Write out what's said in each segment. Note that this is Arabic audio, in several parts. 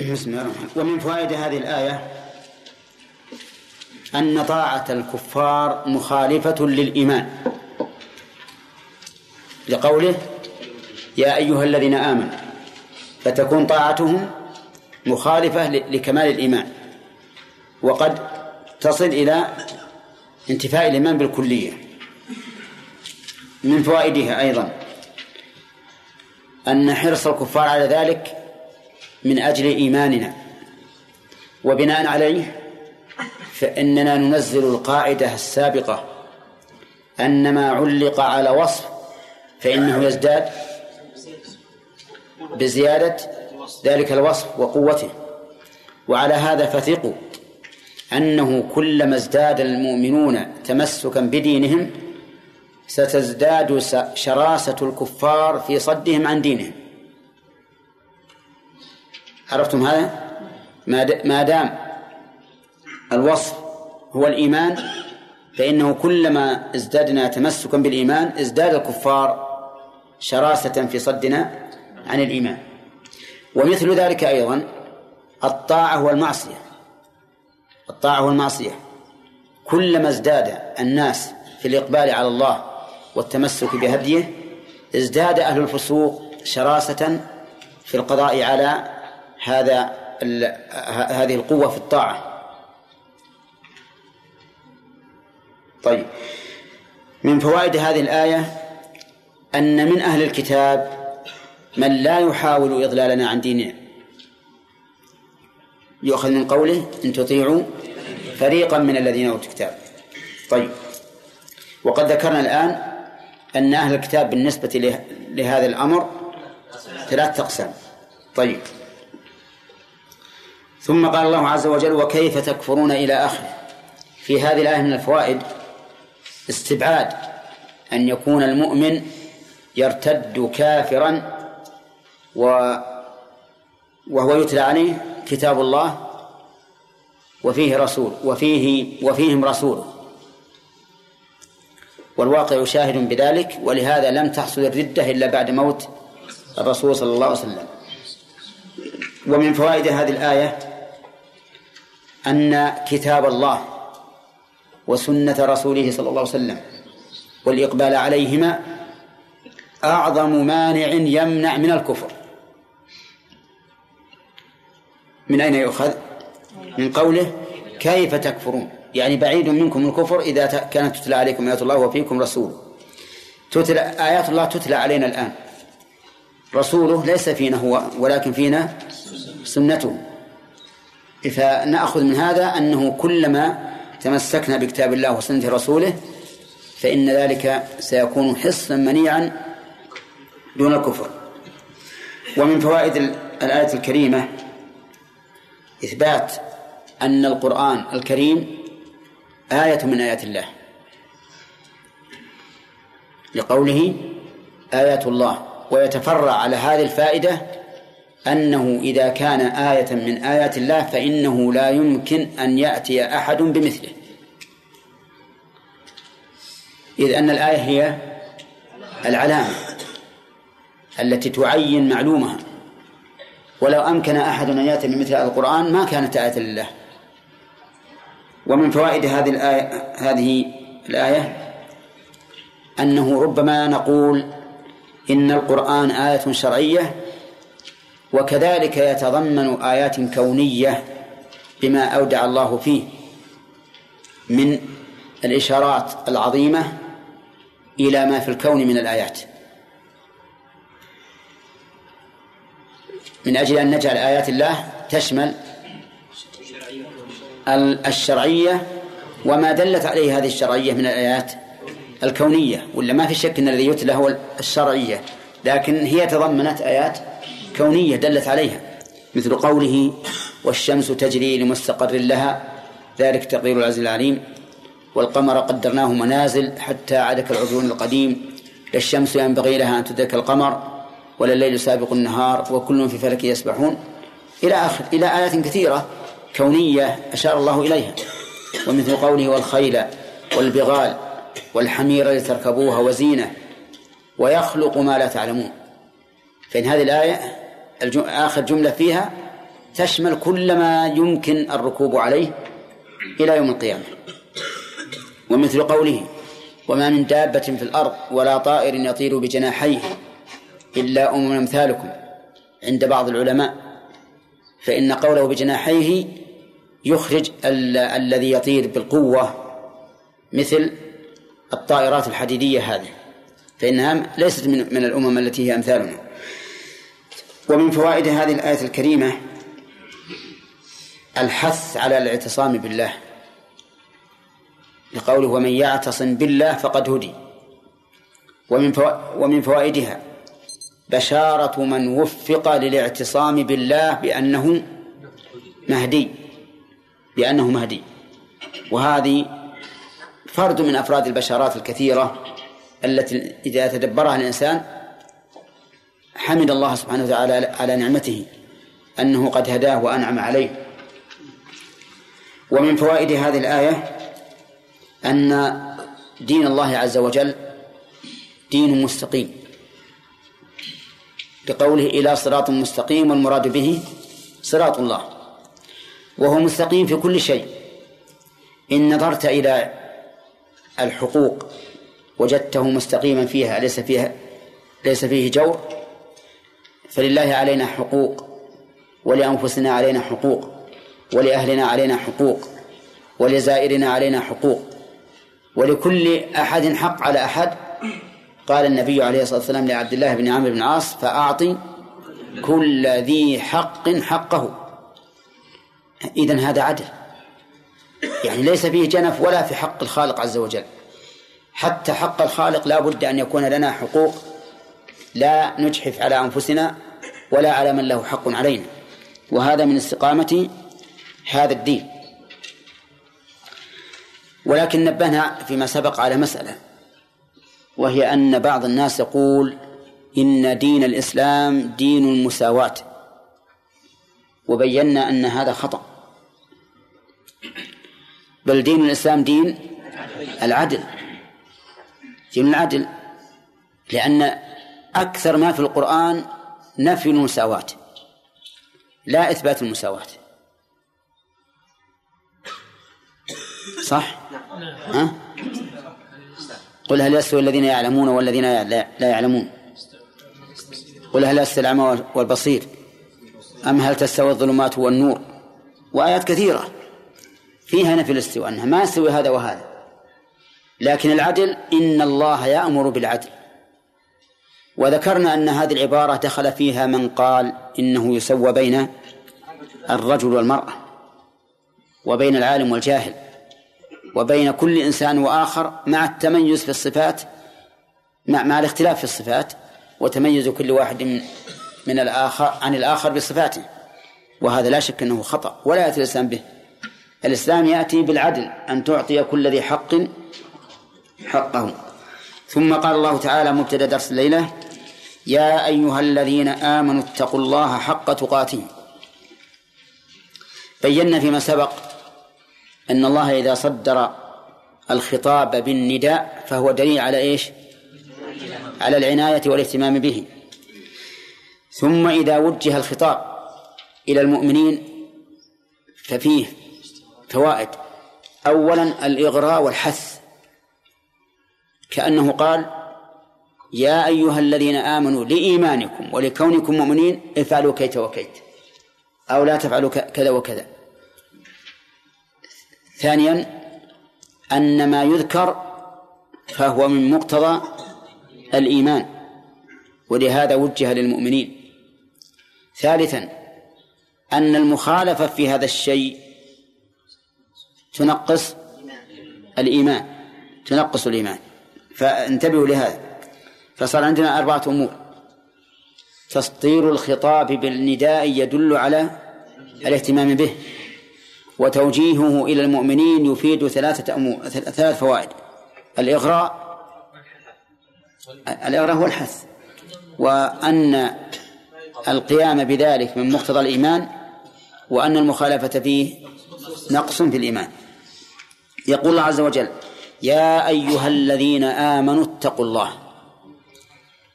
بسم الله الرحمن ومن فوائد هذه الآية أن طاعة الكفار مخالفة للإيمان. لقوله يا أيها الذين آمنوا فتكون طاعتهم مخالفة لكمال الإيمان. وقد تصل إلى انتفاء الإيمان بالكلية. من فوائدها أيضا أن حرص الكفار على ذلك من أجل إيماننا وبناء عليه فإننا ننزل القاعدة السابقة أن ما علق على وصف فإنه يزداد بزيادة ذلك الوصف وقوته. وعلى هذا فثقوا أنه كلما ازداد المؤمنون تمسكا بدينهم ستزداد شراسة الكفار في صدهم عن دينهم. عرفتم هذا؟ ما دام الوصف هو الإيمان فإنه كلما ازددنا تمسكا بالإيمان ازداد الكفار شراسة في صدنا عن الإيمان. ومثل ذلك أيضا الطاعة والمعصية. الطاعة والمعصية. كلما ازداد الناس في الإقبال على الله والتمسك بهديه ازداد أهل الفسوق شراسة في القضاء على هذا هذه القوة في الطاعة. طيب. من فوائد هذه الآية أن من أهل الكتاب من لا يحاول إضلالنا عن ديننا. يؤخذ من قوله إن تطيعوا فريقا من الذين أوتوا الكتاب. طيب. وقد ذكرنا الآن أن أهل الكتاب بالنسبة لهذا الأمر ثلاث أقسام. طيب. ثم قال الله عز وجل وكيف تكفرون إلى آخره؟ في هذه الآية من الفوائد استبعاد أن يكون المؤمن يرتد كافرا و وهو يتلى عليه كتاب الله وفيه رسول وفيه وفيهم رسول. والواقع شاهد بذلك ولهذا لم تحصل الردة إلا بعد موت الرسول صلى الله عليه وسلم. ومن فوائد هذه الآية أن كتاب الله وسنة رسوله صلى الله عليه وسلم والإقبال عليهما أعظم مانع يمنع من الكفر. من أين يؤخذ؟ من قوله كيف تكفرون؟ يعني بعيد منكم الكفر إذا كانت تتلى عليكم آيات الله وفيكم رسول تتلى آيات الله تتلى علينا الآن. رسوله ليس فينا هو ولكن فينا سنته. فنأخذ من هذا أنه كلما تمسكنا بكتاب الله وسنة رسوله فإن ذلك سيكون حصنا منيعا دون الكفر. ومن فوائد الآية الكريمة إثبات أن القرآن الكريم آية من آيات الله. لقوله آيات الله ويتفرع على هذه الفائدة أنه إذا كان آية من آيات الله فإنه لا يمكن أن يأتي أحد بمثله. إذ أن الآية هي العلامة التي تعين معلومها. ولو أمكن أحد أن يأتي بمثل القرآن ما كانت آية لله. ومن فوائد هذه الآية هذه الآية أنه ربما نقول إن القرآن آية شرعية وكذلك يتضمن آيات كونية بما أودع الله فيه من الإشارات العظيمة إلى ما في الكون من الآيات. من أجل أن نجعل آيات الله تشمل الشرعية وما دلت عليه هذه الشرعية من الآيات الكونية ولا ما في شك أن الذي يتلى هو الشرعية لكن هي تضمنت آيات كونية دلت عليها مثل قوله والشمس تجري لمستقر لها ذلك تقدير العزيز العليم. والقمر قدرناه منازل حتى عاد كالعرجون القديم لا الشمس ينبغي لها أن تدرك القمر ولا الليل سابق النهار وكل في فلك يسبحون. إلى آخر إلى آيات كثيرة كونية أشار الله إليها. ومثل قوله والخيل والبغال والحمير لتركبوها وزينة ويخلق ما لا تعلمون. فإن هذه الآية آخر جملة فيها تشمل كل ما يمكن الركوب عليه إلى يوم القيامة. ومثل قوله وما من دابة في الأرض ولا طائر يطير بجناحيه إلا أمم أمثالكم عند بعض العلماء. فإن قوله بجناحيه يخرج ال- الذي يطير بالقوة مثل الطائرات الحديدية هذه. فإنها ليست من, من الأمم التي هي أمثالنا. ومن فوائد هذه الآية الكريمة الحث على الاعتصام بالله. لقوله ومن يعتصم بالله فقد هدي. ومن ومن فوائدها بشارة من وفق للاعتصام بالله بأنه مهدي. بأنه مهدي. وهذه فرد من أفراد البشارات الكثيرة التي إذا تدبرها الإنسان حمد الله سبحانه وتعالى على نعمته أنه قد هداه وأنعم عليه. ومن فوائد هذه الآية أن دين الله عز وجل دين مستقيم. بقوله إلى صراط مستقيم والمراد به صراط الله. وهو مستقيم في كل شيء. إن نظرت إلى الحقوق وجدته مستقيما فيها ليس فيها ليس فيه جور فلله علينا حقوق ولأنفسنا علينا حقوق ولأهلنا علينا حقوق ولزائرنا علينا حقوق ولكل أحد حق على أحد. قال النبي عليه الصلاة والسلام لعبد الله بن عمرو بن العاص فأعطي كل ذي حق حقه. إذن هذا عدل. يعني ليس فيه جنف ولا في حق الخالق عز وجل. حتى حق الخالق لا بد أن يكون لنا حقوق. لا نجحف على أنفسنا ولا على من له حق علينا. وهذا من استقامة هذا الدين. ولكن نبهنا فيما سبق على مسألة وهي أن بعض الناس يقول إن دين الإسلام دين المساواة. وبينا أن هذا خطأ. بل دين الإسلام دين العدل دين العدل. لأن أكثر ما في القرآن نفي المساواة. لا إثبات المساواة. صح؟ ها؟ قل هل يستوي الذين يعلمون والذين لا يعلمون؟ قل هل يستوي الأعمى والبصير؟ أم هل تستوي الظلمات والنور؟ وآيات كثيرة فيها نفي الاستواء أنها ما يستوي هذا وهذا. لكن العدل إن الله يأمر بالعدل. وذكرنا أن هذه العبارة دخل فيها من قال إنه يسوى بين الرجل والمرأة وبين العالم والجاهل وبين كل إنسان وآخر مع التميز في الصفات مع, مع الاختلاف في الصفات وتميز كل واحد من, الآخر عن الآخر بصفاته. وهذا لا شك أنه خطأ ولا يأتي الإسلام به. الإسلام يأتي بالعدل أن تعطي كل ذي حق حقه. ثم قال الله تعالى مبتدأ درس الليلة يا أيها الذين آمنوا اتقوا الله حق تقاته. بينا فيما سبق أن الله إذا صدر الخطاب بالنداء فهو دليل على إيش؟ على العناية والاهتمام به. ثم إذا وجه الخطاب إلى المؤمنين ففيه فوائد. أولا الإغراء والحث. كأنه قال يا أيها الذين آمنوا لإيمانكم ولكونكم مؤمنين افعلوا كيت وكيت أو لا تفعلوا كذا وكذا. ثانيا أن ما يذكر فهو من مقتضى الإيمان ولهذا وجه للمؤمنين. ثالثا أن المخالفة في هذا الشيء تنقص الإيمان تنقص الإيمان. فانتبهوا لهذا. فصار عندنا أربعة أمور. تسطير الخطاب بالنداء يدل على الاهتمام به وتوجيهه إلى المؤمنين يفيد ثلاثة أمور ثلاث فوائد. الإغراء الإغراء هو الحث وأن القيام بذلك من مقتضى الإيمان وأن المخالفة فيه نقص في الإيمان. يقول الله عز وجل يا أيها الذين آمنوا اتقوا الله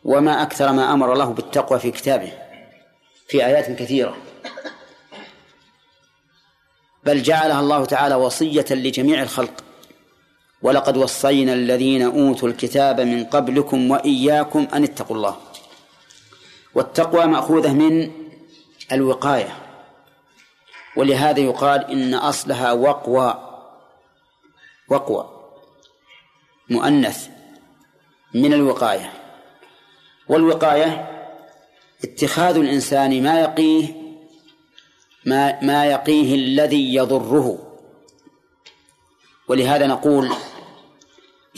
وما أكثر ما أمر الله بالتقوى في كتابه في آيات كثيرة. بل جعلها الله تعالى وصية لجميع الخلق. ولقد وصينا الذين أوتوا الكتاب من قبلكم وإياكم أن اتقوا الله. والتقوى مأخوذة من الوقاية. ولهذا يقال إن أصلها وقوى وقوى مؤنث من الوقاية. والوقاية اتخاذ الإنسان ما يقيه ما ما يقيه الذي يضره. ولهذا نقول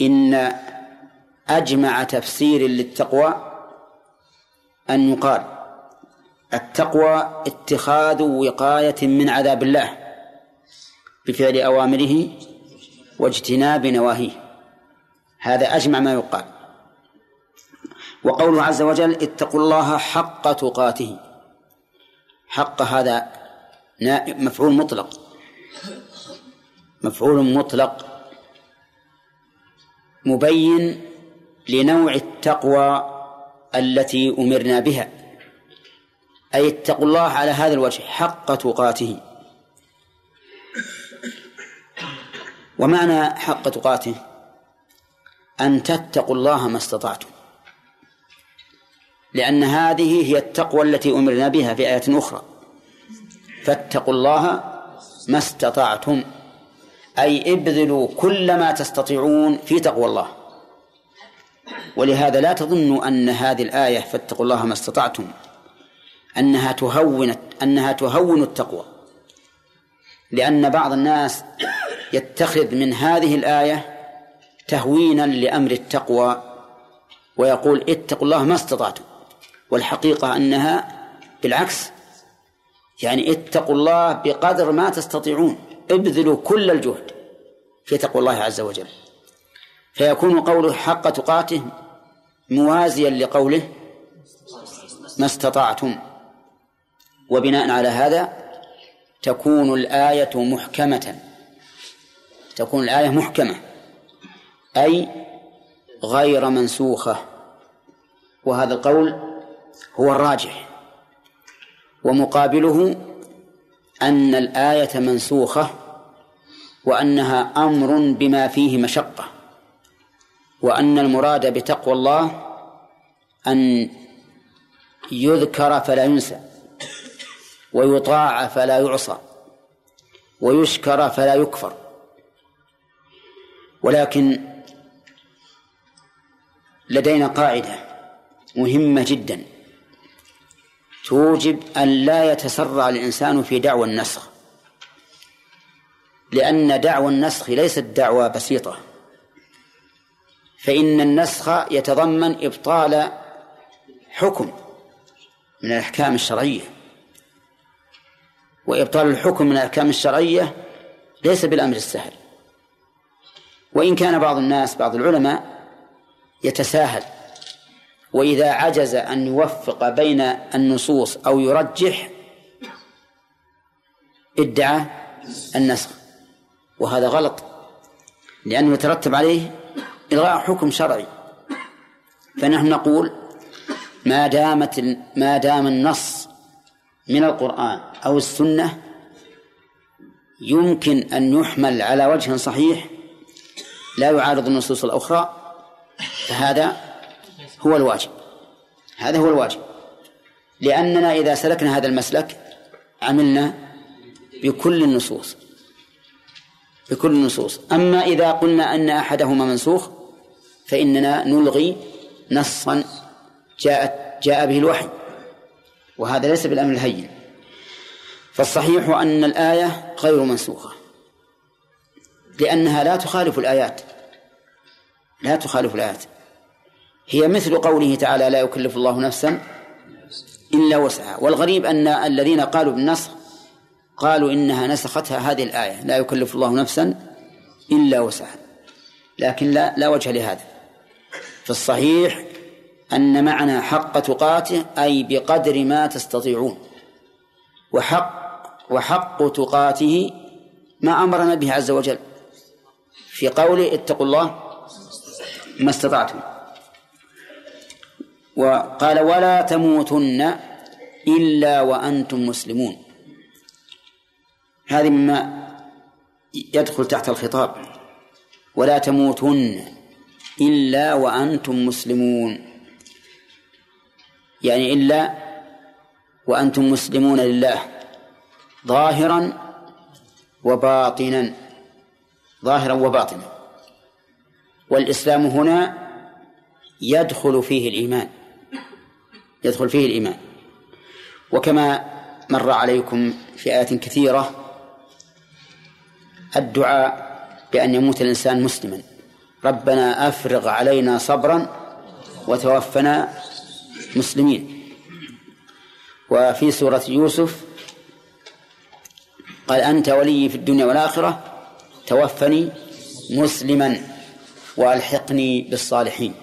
إن أجمع تفسير للتقوى أن يقال التقوى اتخاذ وقاية من عذاب الله بفعل أوامره واجتناب نواهيه. هذا أجمع ما يقال. وقوله عز وجل اتقوا الله حق تقاته. حق هذا مفعول مطلق. مفعول مطلق مبين لنوع التقوى التي أمرنا بها. أي اتقوا الله على هذا الوجه حق تقاته. ومعنى حق تقاته؟ أن تتقوا الله ما استطعتم. لأن هذه هي التقوى التي أمرنا بها في آية أخرى. فاتقوا الله ما استطعتم. أي ابذلوا كل ما تستطيعون في تقوى الله. ولهذا لا تظنوا أن هذه الآية فاتقوا الله ما استطعتم. أنها تهون أنها تهون التقوى. لأن بعض الناس يتخذ من هذه الآية تهوينا لأمر التقوى ويقول اتقوا الله ما استطعتم. والحقيقة أنها بالعكس يعني اتقوا الله بقدر ما تستطيعون ابذلوا كل الجهد في تقوى الله عز وجل. فيكون قوله حق تقاته موازيا لقوله ما استطعتم. وبناء على هذا تكون الآية محكمة. تكون الآية محكمة أي غير منسوخة. وهذا القول هو الراجح. ومقابله أن الآية منسوخة وأنها أمر بما فيه مشقة وأن المراد بتقوى الله أن يذكر فلا ينسى ويطاع فلا يعصى ويشكر فلا يكفر. ولكن لدينا قاعدة مهمة جدا. توجب أن لا يتسرع الإنسان في دعوى النسخ. لأن دعوى النسخ ليست دعوى بسيطة. فإن النسخ يتضمن إبطال حكم من الأحكام الشرعية. وإبطال الحكم من الأحكام الشرعية ليس بالأمر السهل. وإن كان بعض الناس بعض العلماء يتساهل وإذا عجز أن يوفق بين النصوص أو يرجح ادعى النسخ. وهذا غلط لأنه يترتب عليه إلغاء حكم شرعي. فنحن نقول ما دامت ما دام النص من القرآن أو السنة يمكن أن يحمل على وجه صحيح لا يعارض النصوص الأخرى. فهذا هو الواجب. هذا هو الواجب. لأننا إذا سلكنا هذا المسلك عملنا بكل النصوص. بكل النصوص. أما إذا قلنا أن أحدهما منسوخ فإننا نلغي نصا جاءت جاء به الوحي. وهذا ليس بالأمر الهين. فالصحيح أن الآية غير منسوخة. لأنها لا تخالف الآيات. لا تخالف الآيات. هي مثل قوله تعالى لا يكلف الله نفسا إلا وسعها. والغريب أن الذين قالوا بالنسخ قالوا إنها نسختها هذه الآية لا يكلف الله نفسا إلا وسعها. لكن لا لا وجه لهذا. في الصحيح أن معنى حق تقاته أي بقدر ما تستطيعون. وحق وحق تقاته ما أمرنا به عز وجل. في قوله اتقوا الله ما استطعتم. وقال ولا تموتن إلا وأنتم مسلمون. هذه مما يدخل تحت الخطاب. ولا تموتن إلا وأنتم مسلمون. يعني إلا وأنتم مسلمون لله. ظاهرا وباطنا. ظاهرا وباطنا. والإسلام هنا يدخل فيه الإيمان. يدخل فيه الإيمان. وكما مر عليكم في آيات كثيرة الدعاء بأن يموت الإنسان مسلما. ربنا أفرغ علينا صبرا وتوفنا مسلمين. وفي سورة يوسف قال أنت ولي في الدنيا والآخرة توفني مسلما وألحقني بالصالحين.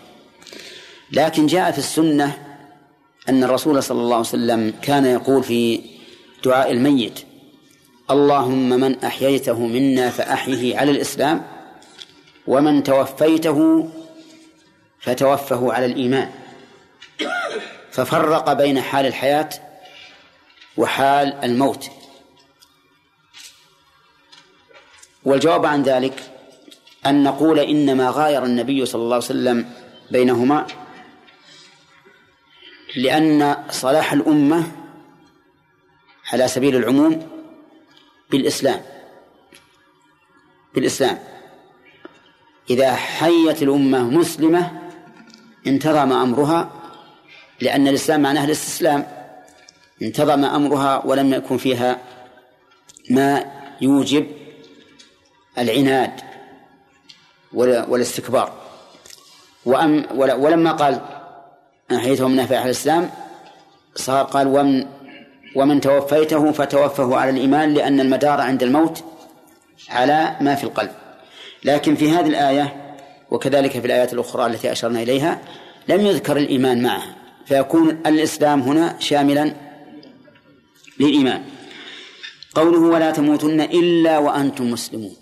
لكن جاء في السنة أن الرسول صلى الله عليه وسلم كان يقول في دعاء الميت اللهم من أحييته منا فأحيه على الإسلام ومن توفيته فتوفه على الإيمان. ففرق بين حال الحياة وحال الموت. والجواب عن ذلك أن نقول إنما غاير النبي صلى الله عليه وسلم بينهما لأن صلاح الأمة على سبيل العموم بالإسلام بالإسلام. إذا حيت الأمة مسلمة انتظم أمرها لأن الإسلام معناه الاستسلام. انتظم أمرها ولم يكن فيها ما يوجب العناد والاستكبار. وأم ولما قال أحييته من نافع الإسلام صار قال ومن ومن توفيته فتوفه على الإيمان لأن المدار عند الموت على ما في القلب. لكن في هذه الآية وكذلك في الآيات الأخرى التي أشرنا إليها لم يذكر الإيمان معه فيكون الإسلام هنا شاملا للإيمان. قوله ولا تموتن إلا وأنتم مسلمون.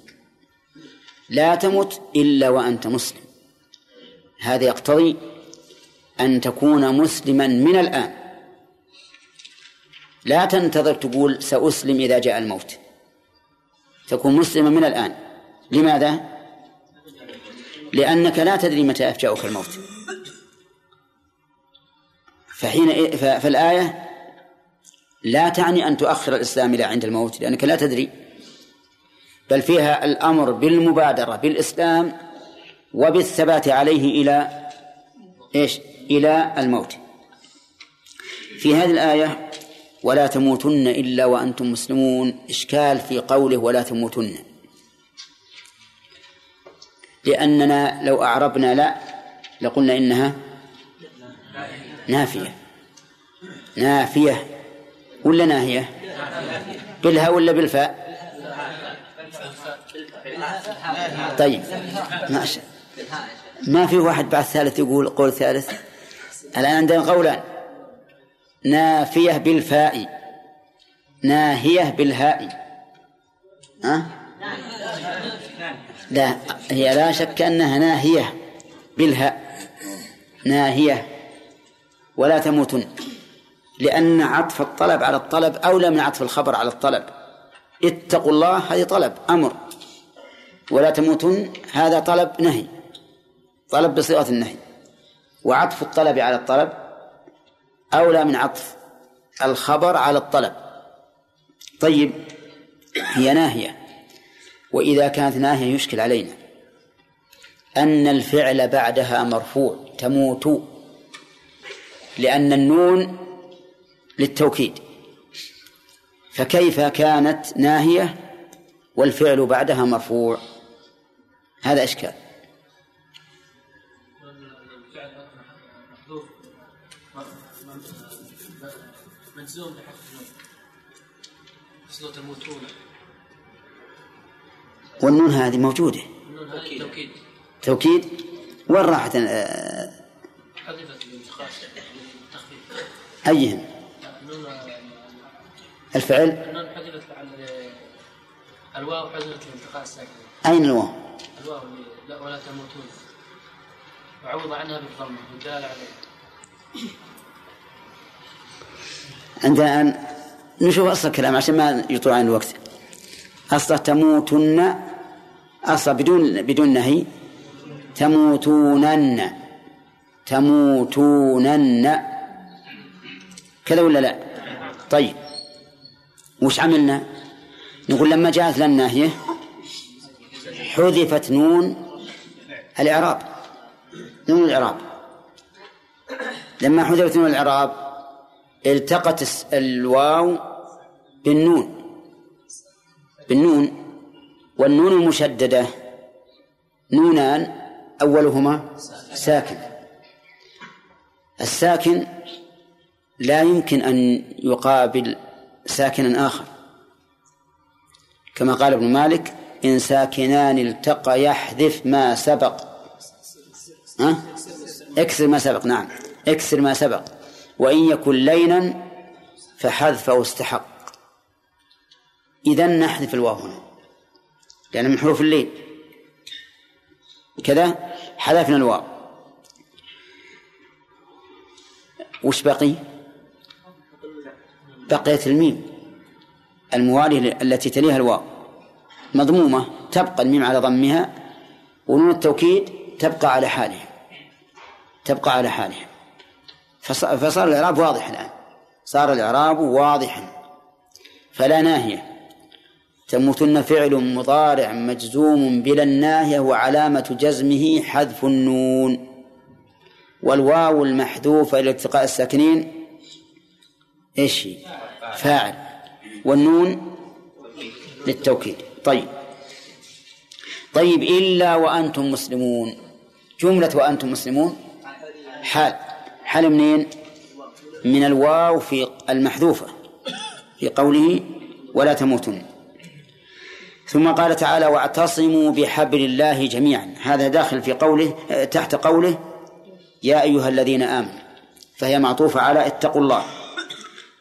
لا تمت إلا وأنت مسلم. هذا يقتضي أن تكون مسلما من الآن. لا تنتظر تقول سأسلم إذا جاء الموت. تكون مسلما من الآن. لماذا؟ لأنك لا تدري متى يفجأك الموت. فحين فالآية لا تعني أن تؤخر الإسلام إلى عند الموت لأنك لا تدري. بل فيها الأمر بالمبادرة بالإسلام وبالثبات عليه إلى إيش؟ إلى الموت. في هذه الآية ولا تموتن إلا وأنتم مسلمون إشكال في قوله ولا تموتن. لأننا لو أعربنا لا لقلنا إنها نافية. نافية. ولا ناهية؟ بالها ولا بالفاء؟ طيب. ماشي ما في واحد بعد ثالث يقول قول ثالث؟ الآن عندنا قولان نافية بالفاء. ناهية بالهاء. ها؟ لا هي لا شك أنها ناهية بالهاء. ناهية. ولا تموتن. لأن عطف الطلب على الطلب أولى من عطف الخبر على الطلب. اتقوا الله هذه طلب أمر. ولا تموتن هذا طلب نهي. طلب بصيغة النهي. وعطف الطلب على الطلب أولى من عطف الخبر على الطلب. طيب هي ناهية. وإذا كانت ناهية يشكل علينا. أن الفعل بعدها مرفوع تموت. لأن النون للتوكيد. فكيف كانت ناهية والفعل بعدها مرفوع؟ هذا إشكال. مجزوم بحرف النون تموتون والنون هذه موجودة. النون هذه توكيد. توكيد. وين راحت حذفت أيهم؟ الفعل؟ النون حذفت الواو حذفت لالتقاء الساكنين أين الواو؟ الواو لا ولا تموتون. وعوض عنها بالضمة. والدال عليه. عندنا الآن نشوف أصل الكلام عشان ما يطول عن الوقت. أصلا تموتن أصلا بدون بدون نهي. تموتونن. تموتونن. كذا ولا لا؟ طيب. وش عملنا؟ نقول لما جاءت لنا الناهية حذفت نون الإعراب. نون الإعراب. لما حذفت نون الإعراب التقت الواو بالنون. بالنون. والنون المشددة. نونان أولهما ساكن. الساكن لا يمكن أن يقابل ساكنا آخر. كما قال ابن مالك إن ساكنان التقى يحذف ما سبق. ها؟ اكسر ما سبق. نعم. اكسر ما سبق. وإن يكن لينا فحذفه استحق. إذا نحذف الواو هنا لأن من حروف الليل كذا حذفنا الواو. وش بقي؟ بقيت الميم الموالية التي تليها الواو. مضمومة تبقى الميم على ضمها ونون التوكيد تبقى على حالها. تبقى على حالها. فصار الإعراب واضح الآن. صار الإعراب واضحا. فلا ناهية. تموتن فعل مضارع مجزوم بلا الناهية وعلامة جزمه حذف النون. والواو المحذوفة إلى التقاء الساكنين إيش؟ فاعل. والنون للتوكيد. طيب. طيب إلا وأنتم مسلمون. جملة وأنتم مسلمون. حال. حال منين؟ من الواو في المحذوفة في قوله ولا تموتن. ثم قال تعالى واعتصموا بحبل الله جميعا. هذا داخل في قوله تحت قوله يا أيها الذين آمنوا. فهي معطوفة على اتقوا الله.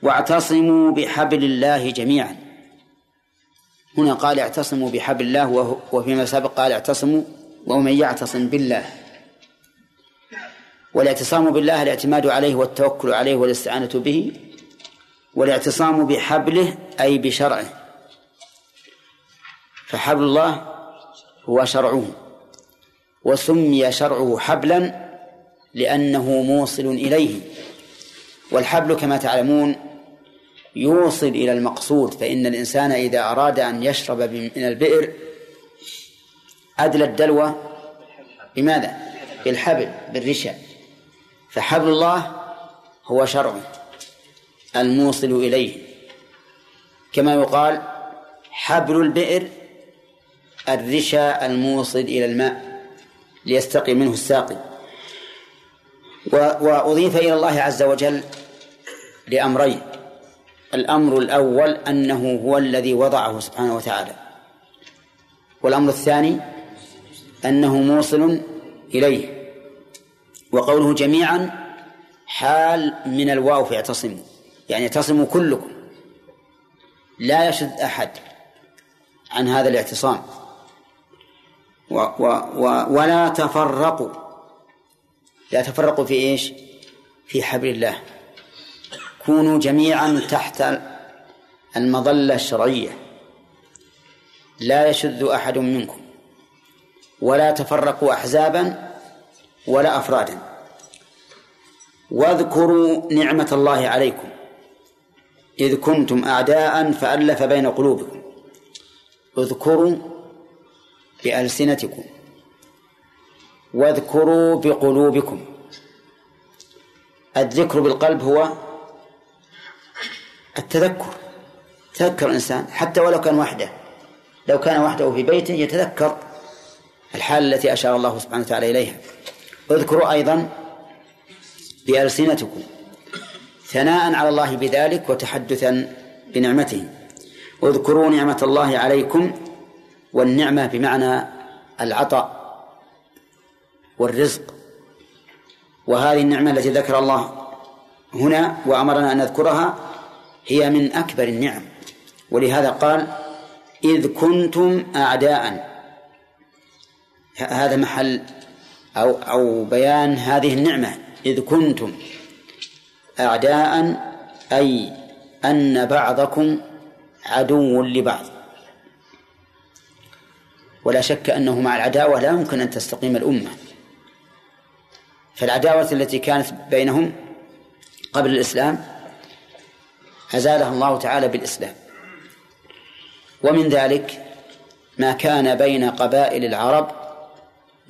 واعتصموا بحبل الله جميعا. هنا قال اعتصموا بحبل الله وفيما سبق قال اعتصموا ومن يعتصم بالله. والاعتصام بالله الاعتماد عليه والتوكل عليه والاستعانة به والاعتصام بحبله أي بشرعه. فحبل الله هو شرعه وسمي شرعه حبلا لأنه موصل إليه. والحبل كما تعلمون يوصل إلى المقصود فإن الإنسان إذا أراد أن يشرب من البئر أدلى الدلو بماذا؟ بالحبل بالرشا. فحبل الله هو شرعه الموصل إليه. كما يقال حبل البئر الرشا الموصل إلى الماء ليستقي منه الساقي. وأضيف إلى الله عز وجل لأمرين. الأمر الأول أنه هو الذي وضعه سبحانه وتعالى. والأمر الثاني أنه موصل إليه. وقوله جميعا حال من الواو في اعتصموا يعني اعتصموا كلكم. لا يشد أحد عن هذا الاعتصام. و و و ولا تفرقوا. لا تفرقوا في إيش؟ في حبل الله. كونوا جميعا تحت المظلة الشرعية. لا يشذ أحد منكم. ولا تفرقوا أحزابا ولا أفرادا واذكروا نعمة الله عليكم. إذ كنتم أعداء فألف بين قلوبكم. اذكروا بألسنتكم. واذكروا بقلوبكم. الذكر بالقلب هو التذكر. تذكر الإنسان حتى ولو كان وحده. لو كان وحده في بيته يتذكر الحال التي أشار الله سبحانه وتعالى إليها. اذكروا أيضا بألسنتكم ثناء على الله بذلك وتحدثا بنعمته. اذكروا نعمة الله عليكم والنعمة بمعنى العطاء والرزق. وهذه النعمة التي ذكر الله هنا وأمرنا أن نذكرها هي من أكبر النعم. ولهذا قال إذ كنتم أعداء. هذا محل أو أو بيان هذه النعمة. إذ كنتم أعداء أي أن بعضكم عدو لبعض. ولا شك أنه مع العداوة لا يمكن أن تستقيم الأمة. فالعداوة التي كانت بينهم قبل الإسلام أزالها الله تعالى بالإسلام. ومن ذلك ما كان بين قبائل العرب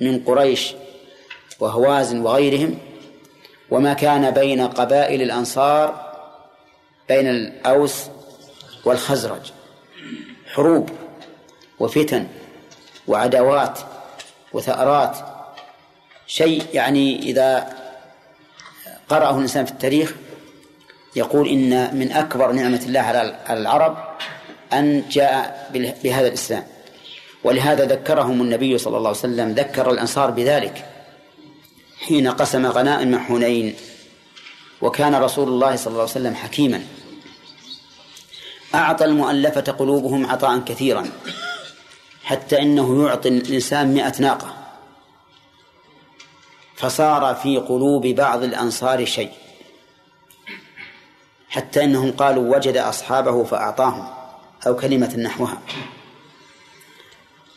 من قريش وهوازن وغيرهم وما كان بين قبائل الأنصار بين الأوس والخزرج. حروب وفتن وعداوات وثأرات. شيء يعني إذا قرأه الإنسان في التاريخ يقول إن من أكبر نعمة الله على العرب أن جاء بهذا الإسلام. ولهذا ذكرهم النبي صلى الله عليه وسلم ذكر الأنصار بذلك. حين قسم غنائم حنين وكان رسول الله صلى الله عليه وسلم حكيما. أعطى المؤلفة قلوبهم عطاء كثيرا حتى إنه يعطي الإنسان مئة ناقة. فصار في قلوب بعض الأنصار شيء حتى إنهم قالوا وجد أصحابه فأعطاهم أو كلمة نحوها.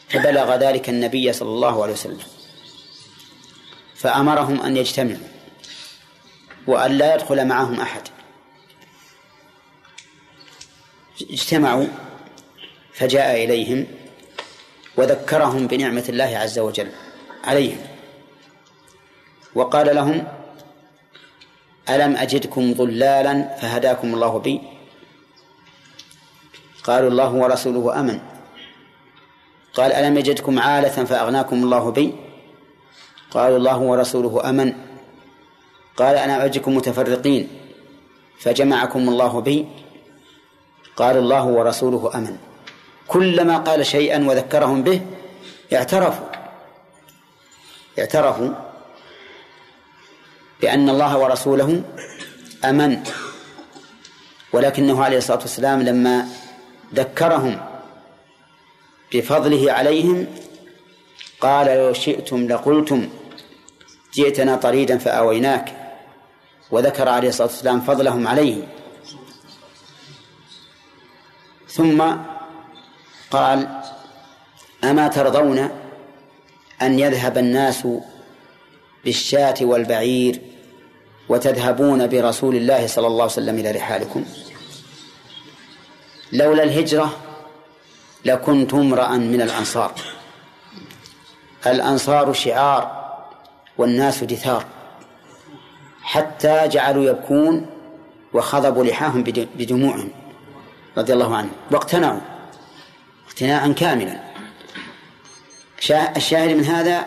فبلغ ذلك النبي صلى الله عليه وسلم. فأمرهم أن يجتمعوا وأن لا يدخل معهم أحد. اجتمعوا فجاء إليهم وذكرهم بنعمة الله عز وجل عليهم. وقال لهم ألم أجدكم ضلالا فهداكم الله بي؟ قالوا الله ورسوله أمن. قال ألم يجدكم عالة فأغناكم الله بي؟ قالوا الله ورسوله أمن. قال أنا أجدكم متفرقين فجمعكم الله بي. قالوا الله ورسوله أمن. كلما قال شيئا وذكرهم به اعترفوا. اعترفوا بأن الله ورسوله أمن. ولكنه عليه الصلاة والسلام لما ذكرهم بفضله عليهم قال لو شئتم لقلتم. جئتنا طريدا فآويناك وذكر عليه الصلاة والسلام فضلهم عليه. ثم قال أما ترضون أن يذهب الناس بالشاة والبعير وتذهبون برسول الله صلى الله عليه وسلم إلى رحالكم؟ لولا الهجرة لكنت امرأ من الأنصار. الأنصار شعار والناس دثار حتى جعلوا يبكون وخضبوا لحاهم بدموعهم رضي الله عنهم واقتنعوا. اقتناعا كاملا. الشاهد من هذا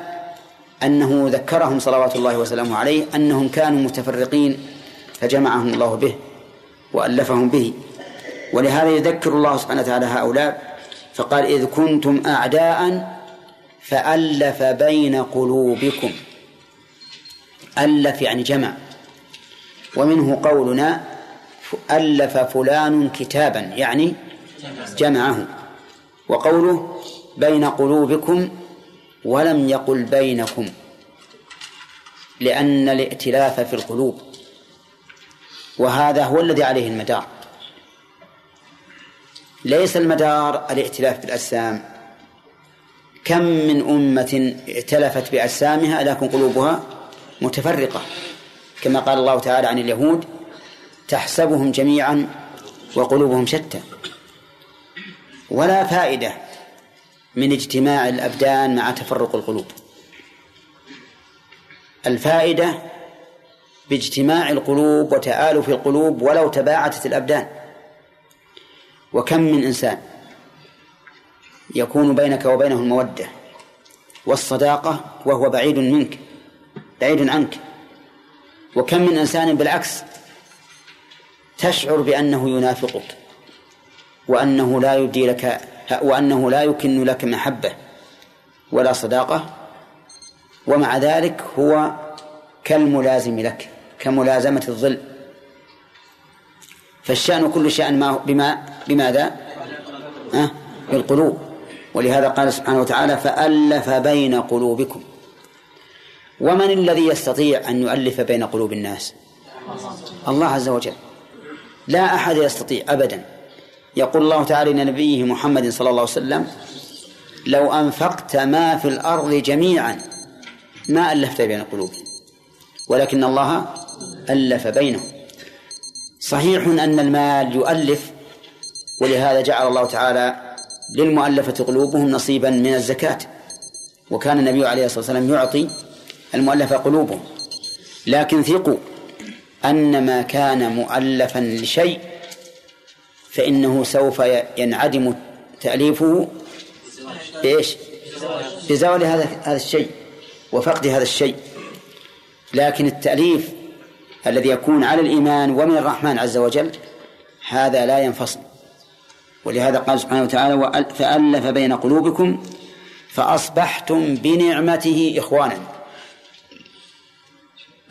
أنه ذكرهم صلوات الله وسلامه عليه أنهم كانوا متفرقين فجمعهم الله به وألفهم به. ولهذا يذكر الله سبحانه وتعالى هؤلاء فقال إذ كنتم أعداء فألف بين قلوبكم. ألف يعني جمع. ومنه قولنا ألف فلان كتابا يعني جمعه. وقوله بين قلوبكم ولم يقل بينكم لأن الائتلاف في القلوب. وهذا هو الذي عليه المدار. ليس المدار الائتلاف بالأجسام. كم من أمة ائتلفت بأجسامها لكن قلوبها متفرقة. كما قال الله تعالى عن اليهود تحسبهم جميعا وقلوبهم شتى. ولا فائدة من اجتماع الأبدان مع تفرق القلوب. الفائدة باجتماع القلوب وتآلف القلوب ولو تباعدت الأبدان. وكم من إنسان يكون بينك وبينه المودة والصداقة وهو بعيد منك بعيد عنك وكم من إنسان بالعكس تشعر بأنه ينافقك وأنه لا يبدي لك وأنه لا يكن لك محبة ولا صداقة ومع ذلك هو كالملازم لك كملازمة الظل فالشأن كل شأن ما بما بماذا؟ أه؟ بالقلوب ولهذا قال سبحانه وتعالى فألف بين قلوبكم ومن الذي يستطيع أن يؤلف بين قلوب الناس؟ الله عز وجل. لا أحد يستطيع أبدا. يقول الله تعالى لنبيه محمد صلى الله عليه وسلم لو أنفقت ما في الأرض جميعا ما ألفت بين قلوبهم ولكن الله ألف بينهم. صحيح أن المال يؤلف ولهذا جعل الله تعالى للمؤلفة قلوبهم نصيبا من الزكاة. وكان النبي عليه الصلاة والسلام يعطي المؤلفة قلوبهم. لكن ثقوا أن ما كان مؤلفا لشيء فإنه سوف ينعدم تأليفه إيش؟ بزوال هذا هذا الشيء وفقد هذا الشيء. لكن التأليف الذي يكون على الإيمان ومن الرحمن عز وجل هذا لا ينفصل. ولهذا قال سبحانه وتعالى فألف بين قلوبكم فأصبحتم بنعمته إخوانا.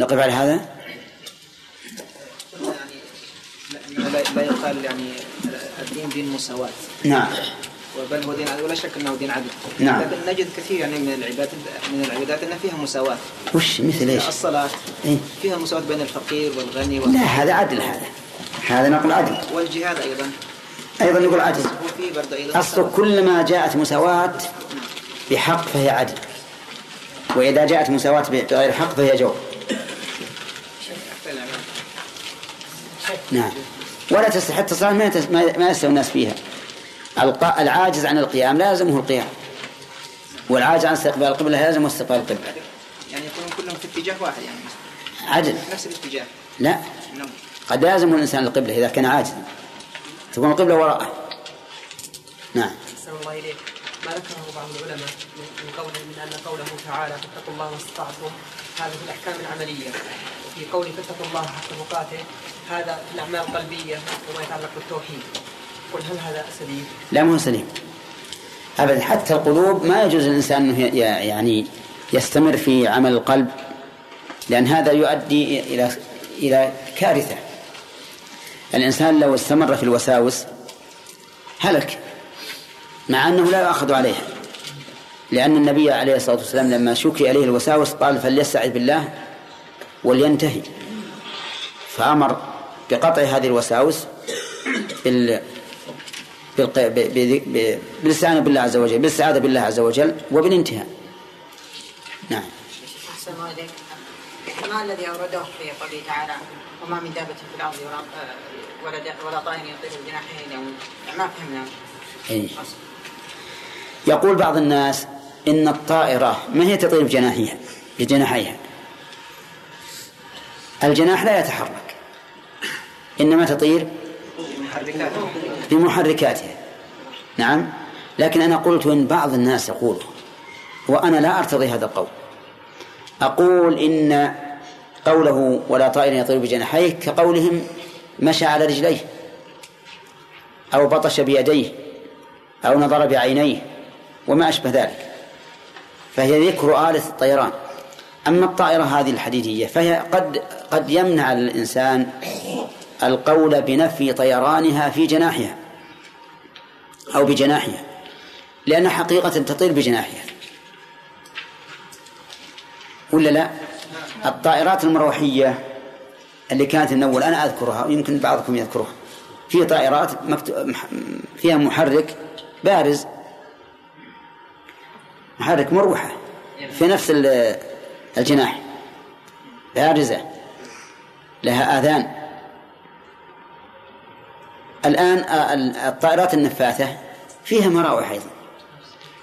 نقف على هذا؟ يعني لا يقال يعني الدين دين مساواة. نعم. بل هو دين عدل ولا شك إنه دين عدل. نعم. لكن نجد كثير يعني من العبادات من العبادات ان فيها مساواة. وش مثل إيش؟ الصلاة. إيه؟ فيها مساواة بين الفقير والغني وال... لا هذا عدل هذا. هذا نقول عدل. والجهاد أيضا. أيضا نقول عدل. أصل كلما جاءت مساواة بحق فهي عدل. وإذا جاءت مساواة بغير حق فهي جور. نعم. ولا تستحق الصلاة ما يتس- ما ما يستوي الناس فيها. العاجز عن القيام لا يلزمه القيام. والعاجز عن استقبال القبلة لا يلزمه استقبال القبلة. يعني يكونون كلهم في اتجاه واحد يعني. عدل. نفس الاتجاه. لا. نعم. قد لا يلزم الإنسان القبلة إذا كان عاجزا. تكون القبلة وراءه. نعم. الله إليك. ما ذكره بعض العلماء من قوله من أن قوله تعالى فاتقوا الله ما استطعتم. هذا في الأحكام العملية. وفي قوله فاتقوا الله حق تقاته هذا في الأعمال القلبية وما يتعلق بالتوحيد. قل هل هذا سليم؟ لا ما هو سليم. أبدا. حتى القلوب ما يجوز للإنسان أنه ي- يعني يستمر في عمل القلب لأن هذا يؤدي إلى إلى كارثة. الإنسان لو استمر في الوساوس هلك. مع أنه لا يؤاخذ عليها. لأن النبي عليه الصلاة والسلام لما شكي عليه الوساوس قال فليستعذ بالله ولينتهي. فأمر بقطع هذه الوساوس بال. بالاستعانة بالله عز وجل بالاستعاذة بالله عز وجل وبالانتهاء. نعم. أحسن إليك. ما الذي أورده في قوله تعالى وما من دابة في الأرض ولا ولا طائر يطير بجناحيه ما فهمنا. أي. يقول بعض الناس إن الطائرة ما هي تطير بجناحيها؟ بجناحيها. الجناح لا يتحرك. إنما تطير محركات بمحركاتها. نعم. لكن أنا قلت إن بعض الناس يقول وأنا لا أرتضي هذا القول. أقول إن قوله ولا طائر يطير بجناحيه كقولهم مشى على رجليه أو بطش بيديه أو نظر بعينيه. وما أشبه ذلك. فهي ذكر آلة الطيران. أما الطائرة هذه الحديدية فهي قد قد يمنع الإنسان القول بنفي طيرانها في جناحها أو بجناحها لأن حقيقة تطير بجناحها. ولا لا؟ الطائرات المروحية اللي كانت من أول أنا أذكرها ويمكن بعضكم يذكرها. في طائرات فيها محرك بارز محرك مروحة في نفس ال- الجناح. بارزة لها آذان. الآن ال- الطائرات النفاثة فيها مراوح أيضا.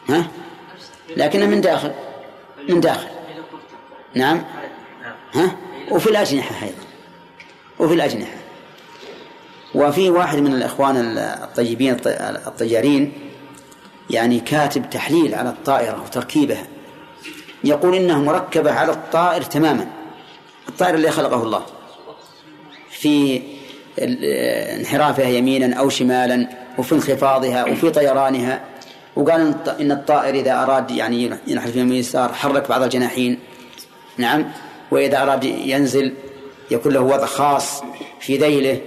ها؟ لكنها من داخل. من داخل. نعم. ها؟ وفي الأجنحة أيضا. وفي الأجنحة. وفي واحد من الإخوان الطيبين الط- الطيارين يعني كاتب تحليل على الطائرة وتركيبها. يقول إنها مركبة على الطائر تماما. الطائر اللي خلقه الله. في انحرافها يمينا أو شمالا وفي انخفاضها وفي طيرانها. وقال إن الطائر إذا أراد يعني ينحرف يمين يسار حرك بعض الجناحين. نعم. وإذا أراد ينزل يكون له وضع خاص في ذيله.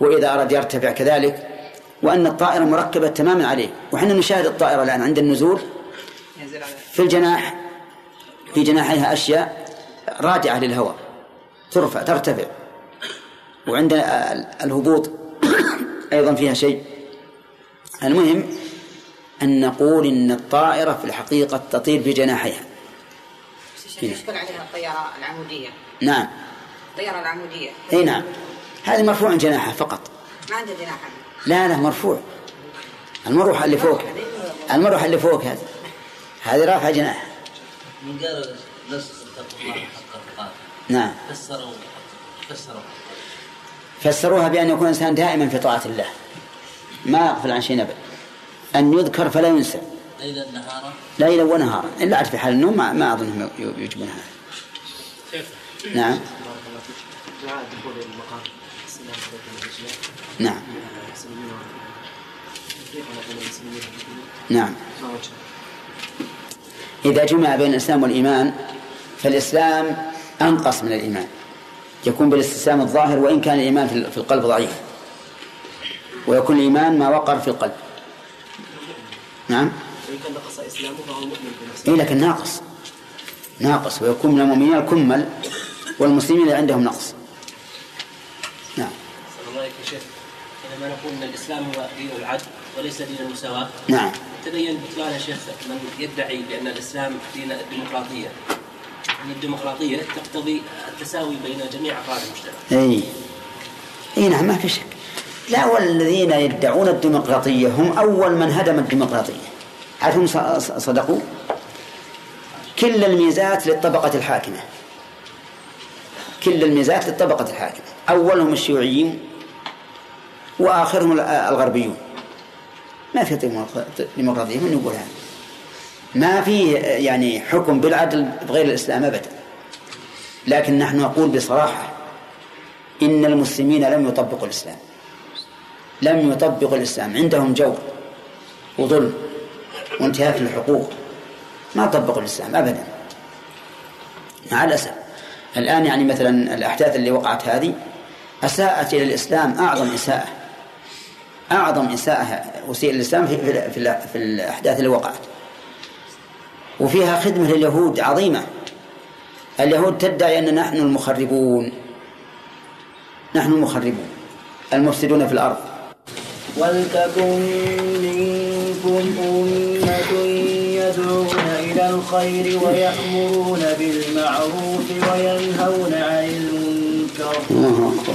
وإذا أراد يرتفع كذلك. وأن الطائرة مركبة تماما عليه. وحنا نشاهد الطائرة الآن عند النزول في الجناح في جناحيها أشياء راجعة للهواء. ترفع ترتفع. وعند ال- الهبوط أيضا فيها شيء. المهم أن نقول إن الطائرة في الحقيقة تطير بجناحيها. يشكل عليها الطيارة العمودية. نعم. الطيارة العمودية. أي نعم. هذه مرفوع جناحها فقط. ما عنده جناح لا لا مرفوع. المروحة اللي فوق. المروحة اللي فوق هذه. هذه رافعة جناح من قال نص نعم. فسروا فسروا فسروها بأن يكون الإنسان دائما في طاعة الله. ما يغفل عن شيء أبدا. أن يذكر فلا ينسى. ليلا نهارا؟ ليلا ونهارا. إلا عاد في حال النوم ما, ما أظنهم يجبون هذا نعم دعاء دخول المقام السلام عليكم الإسلام نعم المسلمين كيف نقول المسلمين نعم. إذا جمع بين الإسلام والإيمان فالإسلام أنقص من الإيمان. يكون بالاستسلام الظاهر وإن كان الإيمان في القلب ضعيف. ويكون الإيمان ما وقر في القلب. نعم. وإن كان نقص فهو مؤمن إيه لكن ناقص. ناقص. ويكون من المؤمنين الكمل والمسلمين اللي عندهم نقص. نعم. الله يا شيخ. حينما نقول إن الإسلام هو دين العدل. وليس دين المساواة. نعم. تبين بطلان يا شيخ من يدعي بأن الإسلام دين الديمقراطية. ان الديمقراطية تقتضي التساوي بين جميع أفراد المجتمع. أي. أي نعم ما في شك. لا والذين يدعون الديمقراطية هم أول من هدم الديمقراطية. عاد هم صدقوا؟ كل الميزات للطبقة الحاكمة. كل الميزات للطبقة الحاكمة. أولهم الشيوعيين وآخرهم ال- الغربيون. ما في ديمقراطية ديمقراطية من يقول هذا ما في يعني حكم بالعدل بغير الإسلام أبدا. لكن نحن نقول بصراحة إن المسلمين لم يطبقوا الإسلام. لم يطبقوا الإسلام. عندهم جور وظلم وانتهاك للحقوق. ما طبقوا الإسلام أبدا. مع الأسف. الآن يعني مثلا الأحداث اللي وقعت هذه أساءت إلى الإسلام أعظم إساءة. أعظم إساءة أسيء الإسلام في, في, في, الأحداث اللي وقعت. وفيها خدمة لليهود عظيمة. اليهود تدعي أن نحن المخربون. نحن المخربون. المفسدون في الأرض. ولتكن منكم أمة يدعون إلى الخير ويأمرون بالمعروف وينهون عن المنكر الله أكبر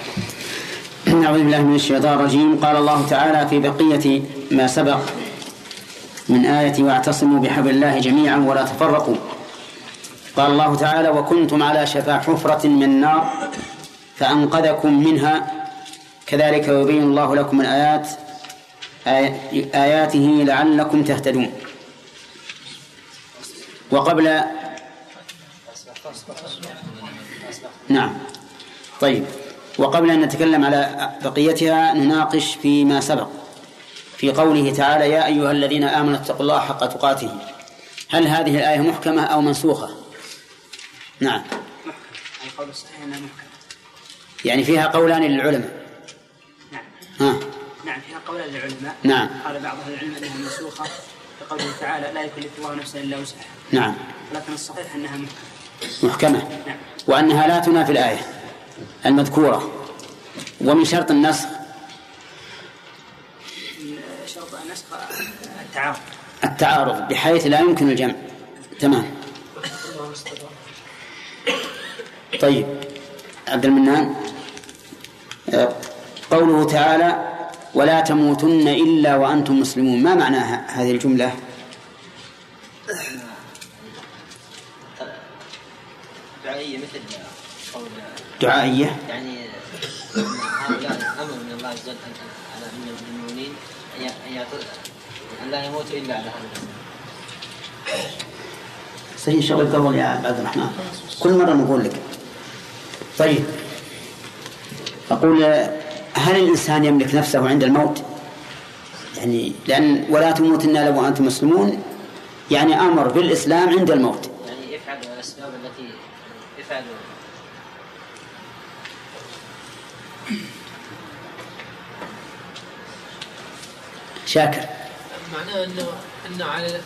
أعوذ بالله من الشيطان الرجيم. قال الله تعالى في بقية ما سبق من آية واعتصموا بحبل الله جميعا ولا تفرقوا. قال الله تعالى وكنتم على شفا حفرة من نار فأنقذكم منها. كذلك يبين الله لكم الآيات آي- آياته لعلكم تهتدون. وقبل نعم. طيب. وقبل أن نتكلم على بقيتها نناقش فيما سبق في قوله تعالى يا أيها الذين آمنوا اتقوا الله حق تقاته. هل هذه الآية محكمة أو منسوخة؟ نعم. يعني فيها قولان للعلماء. نعم. ها. نعم فيها قول للعلماء. نعم. قال بعض أهل العلم أنها منسوخة بقوله تعالى لا يكلف الله نفسا إلا وسعها. نعم. ولكن الصحيح أنها محكمة. محكمة. نعم. وأنها لا تنافي الآية. المذكورة. ومن شرط النسخ. شرط النسخ التعارض التعارض بحيث لا يمكن الجمع. تمام. طيب. عبد المنان. قوله تعالى ولا تموتن إلا وأنتم مسلمون. ما معنى هذه الجملة دعائية مثل قول دعائية يعني أمر من الله عز وجل أن- على من المؤمنين أن أن أن لا يموتوا إلا على هذا صحيح شغل قبل يا عبد الرحمن. كل مرة نقول لك. طيب. أقول هل الإنسان يملك نفسه عند الموت؟ يعني لأن ولا تموتن إلا وأنتم مسلمون يعني أمر بالإسلام عند الموت. يعني يفعل الأسباب التي يفعل شاكر. معناه انه إنه على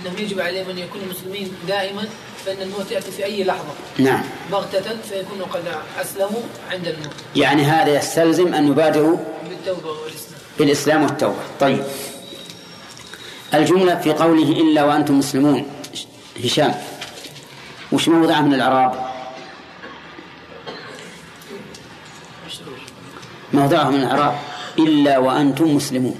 إنهم يجب عليهم أن يكونوا مسلمين دائما فإن الموت يأتي في أي لحظة. نعم. بغتة فيكونوا قد أسلموا عند الموت. يعني هذا يستلزم أن يبادروا بالتوبة والإسلام. بالإسلام والتوبة. طيب. الجملة في قوله إلا وأنتم مسلمون. هشام وش موضعه من الإعراب؟ موضعه من الإعراب. إلا وأنتم مسلمون.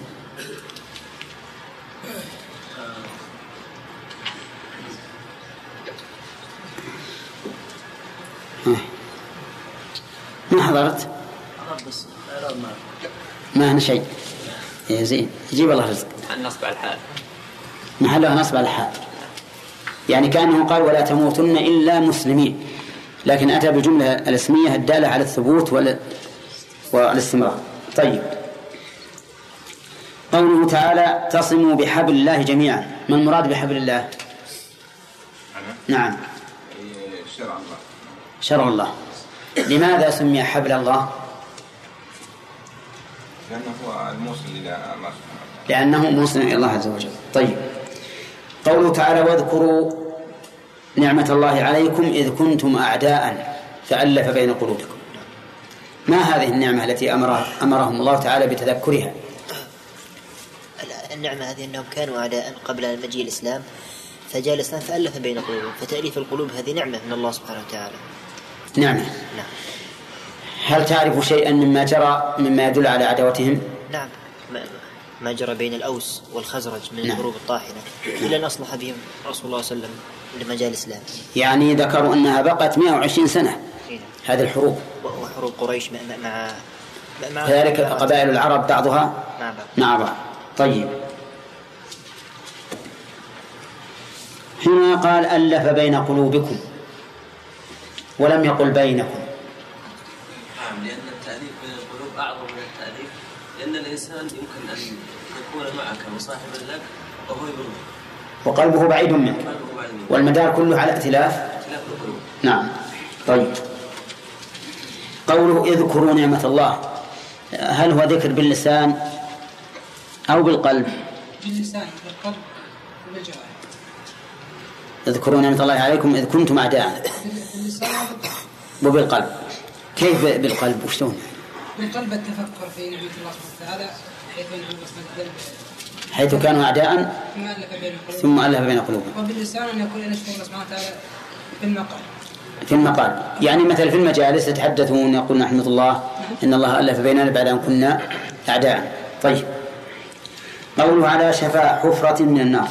حضرت ما هنا شيء. يا زين يجيب الله رزق. النصب على الحال. محلها نصب على الحال؟ يعني كأنه قال ولا تموتن إلا مسلمين. لكن أتى بالجملة الاسمية الدالة على الثبوت وال... والاستمرار. طيب. قوله تعالى اعتصموا بحبل الله جميعا. ما المراد بحبل الله؟ نعم. شرع الله. شرع الله. لماذا سمي حبل الله؟ لأنه هو الموصل إلى الله سبحانه وتعالى. لأنه موصل إلى الله عز وجل. طيب. قوله تعالى واذكروا نعمة الله عليكم إذ كنتم أعداء فألف بين قلوبكم. ما هذه النعمة التي أمر أمرهم الله تعالى بتذكرها؟ النعمة هذه أنهم كانوا أعداء قبل مجيء الإسلام فجاء الإسلام فألف بين قلوبهم فتأليف القلوب هذه نعمة من الله سبحانه وتعالى. نعمة نعم. هل تعرف شيئا مما جرى مما يدل على عداوتهم؟ نعم. ما, جرى بين الأوس والخزرج من نعم. الحروب الطاحنة. إلى أن أصلح بهم رسول الله صلى الله عليه وسلم لما جاء الإسلام. يعني ذكروا أنها بقت 120 سنة نعم. هذه الحروب. وحروب قريش مع مع, مع كذلك قبائل العرب بعضها؟ مع بعض. مع بعض. طيب. هنا قال ألف بين قلوبكم. ولم يقل بينكم. نعم لأن التأليف بين القلوب أعظم من التأليف لأن الإنسان يمكن أن يكون معك مصاحبا لك وهو يبغضك وقلبه بعيد منك. قلبه بعد منك. والمدار كله على ائتلاف. نعم. طيب. قوله اذكروا نعمة الله. هل هو ذكر باللسان أو بالقلب؟ باللسان بالقلب وبالجوارح اذكروا نعمة الله عليكم إذ كنتم أعداء. وبالقلب وبالقلب كيف بالقلب؟ وشلون؟ بالقلب التفكر في نعمة الله سبحانه وتعالى حيث وتعالى حيث كانوا أعداء ثم ألف بين قلوبهم. وباللسان أن يكون نشكر الله سبحانه وتعالى في المقال في المقال يعني مثلا في المجالس يتحدثون يقول نحمد الله إن الله ألف بيننا بعد أن كنا أعداء. طيب. قوله على شفا حفرة من النار.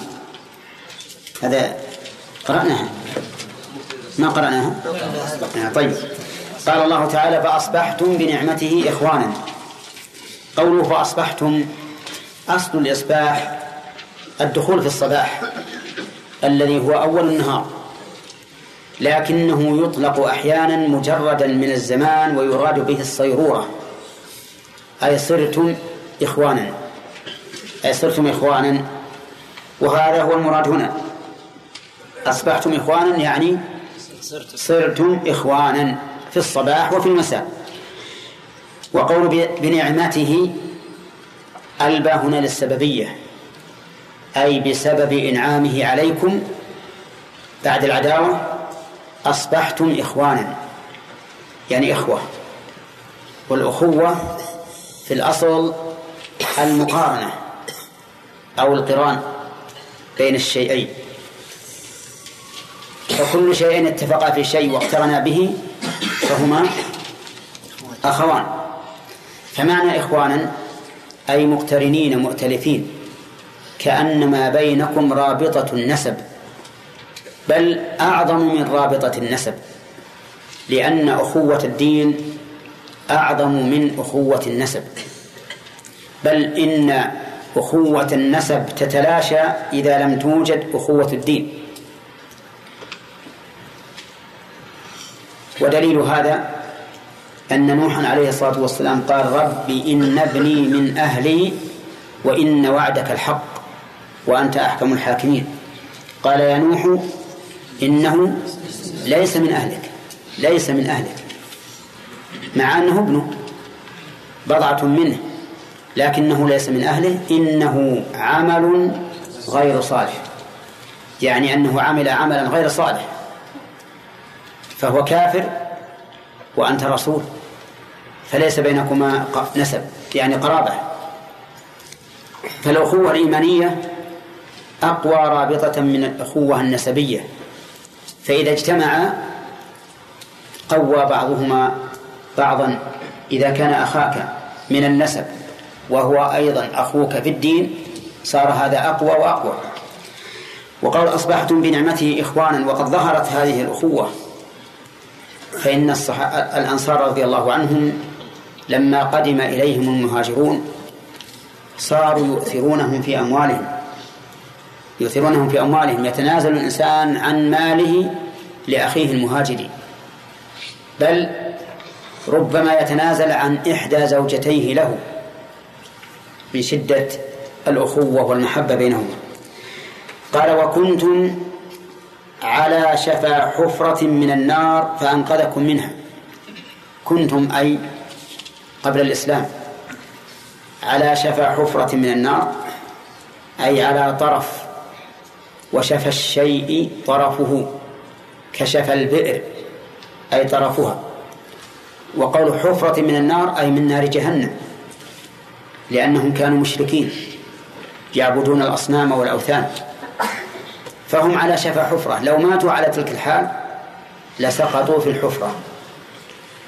هذا قرأناها. ما قرأناها؟ آه، طيب. قال الله تعالى فأصبحتم بنعمته إخوانا. قوله فأصبحتم أصل الإصباح الدخول في الصباح الذي هو أول النهار لكنه يطلق أحيانا مجردا من الزمان ويراد به الصيرورة. أي صرتم إخوانا. أي صرتم إخوانا. وهذا هو المراد هنا. أصبحتم إخوانا يعني صرتم إخوانا في الصباح وفي المساء. وقول بنعمته ألبى هنا للسببية أي بسبب إنعامه عليكم بعد العداوة أصبحتم إخوانا يعني إخوة. والأخوة في الأصل المقارنة أو القران بين الشيئين. فكل شيء اتفقا في شيء واقترنا به فهما أخوان. فمعنى إخوانا أي مقترنين مؤتلفين كأن ما بينكم رابطة النسب بل أعظم من رابطة النسب لأن أخوة الدين أعظم من أخوة النسب. بل إن أخوة النسب تتلاشى إذا لم توجد أخوة الدين. ودليل هذا أن نوحا عليه الصلاة والسلام قال رب إن ابني من أهلي وإن وعدك الحق وأنت أحكم الحاكمين. قال يا نوح إنه ليس من أهلك ليس من أهلك مع أنه ابنه بضعة منه لكنه ليس من أهله إنه عمل غير صالح. يعني أنه عمل عملا غير صالح. فهو كافر وأنت رسول فليس بينكما نسب يعني قرابة. فالأخوة الإيمانية أقوى رابطة من الأخوة النسبية. فإذا اجتمعا قوى بعضهما بعضا. إذا كان أخاك من النسب وهو أيضا أخوك في الدين صار هذا أقوى وأقوى. وقال أصبحتم بنعمته إخوانا وقد ظهرت هذه الأخوة. فإن الأنصار رضي الله عنهم لما قدم إليهم المهاجرون صاروا يؤثرونهم في أموالهم. يؤثرونهم في أموالهم. يتنازل الإنسان عن ماله لأخيه المهاجر. بل ربما يتنازل عن إحدى زوجتيه له من شدة الأخوة والمحبة بينهما قال وكنتم على شفا حفرة من النار فأنقذكم منها. كنتم أي قبل الإسلام. على شفا حفرة من النار أي على طرف وشفى الشيء طرفه كشف البئر أي طرفها. وقول حفرة من النار أي من نار جهنم لأنهم كانوا مشركين يعبدون الأصنام والأوثان. فهم على شفا حفرة. لو ماتوا على تلك الحال لسقطوا في الحفرة.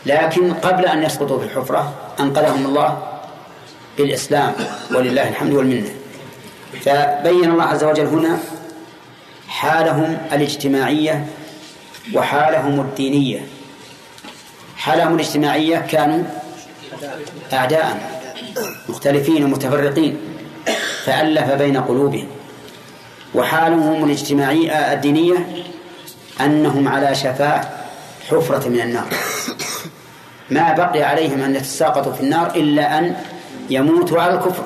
لكن قبل أن يسقطوا في الحفرة أنقذهم الله بالإسلام ولله الحمد والمنة. فبين الله عز وجل هنا حالهم الاجتماعية وحالهم الدينية. حالهم الاجتماعية كانوا أعداء مختلفين ومتفرقين. فألف بين قلوبهم. وحالهم الاجتماعية الدينية أنهم على شفاء حفرة من النار. ما بقي عليهم أن يتساقطوا في النار إلا أن يموتوا على الكفر.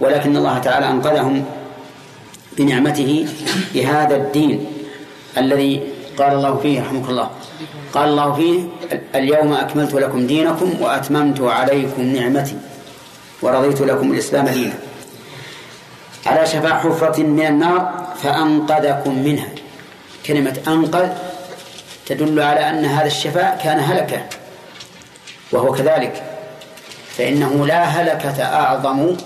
ولكن الله تعالى أنقذهم بنعمته بهذا الدين الذي قال الله فيه رحمك الله. قال الله فيه اليوم أكملت لكم دينكم وأتممت عليكم نعمتي ورضيت لكم الإسلام دينا. على شفا حفرة من النار فأنقذكم منها. كلمة أنقذ تدل على أن هذا الشفاء كان هلكة وهو كذلك. فإنه لا هلكة أعظم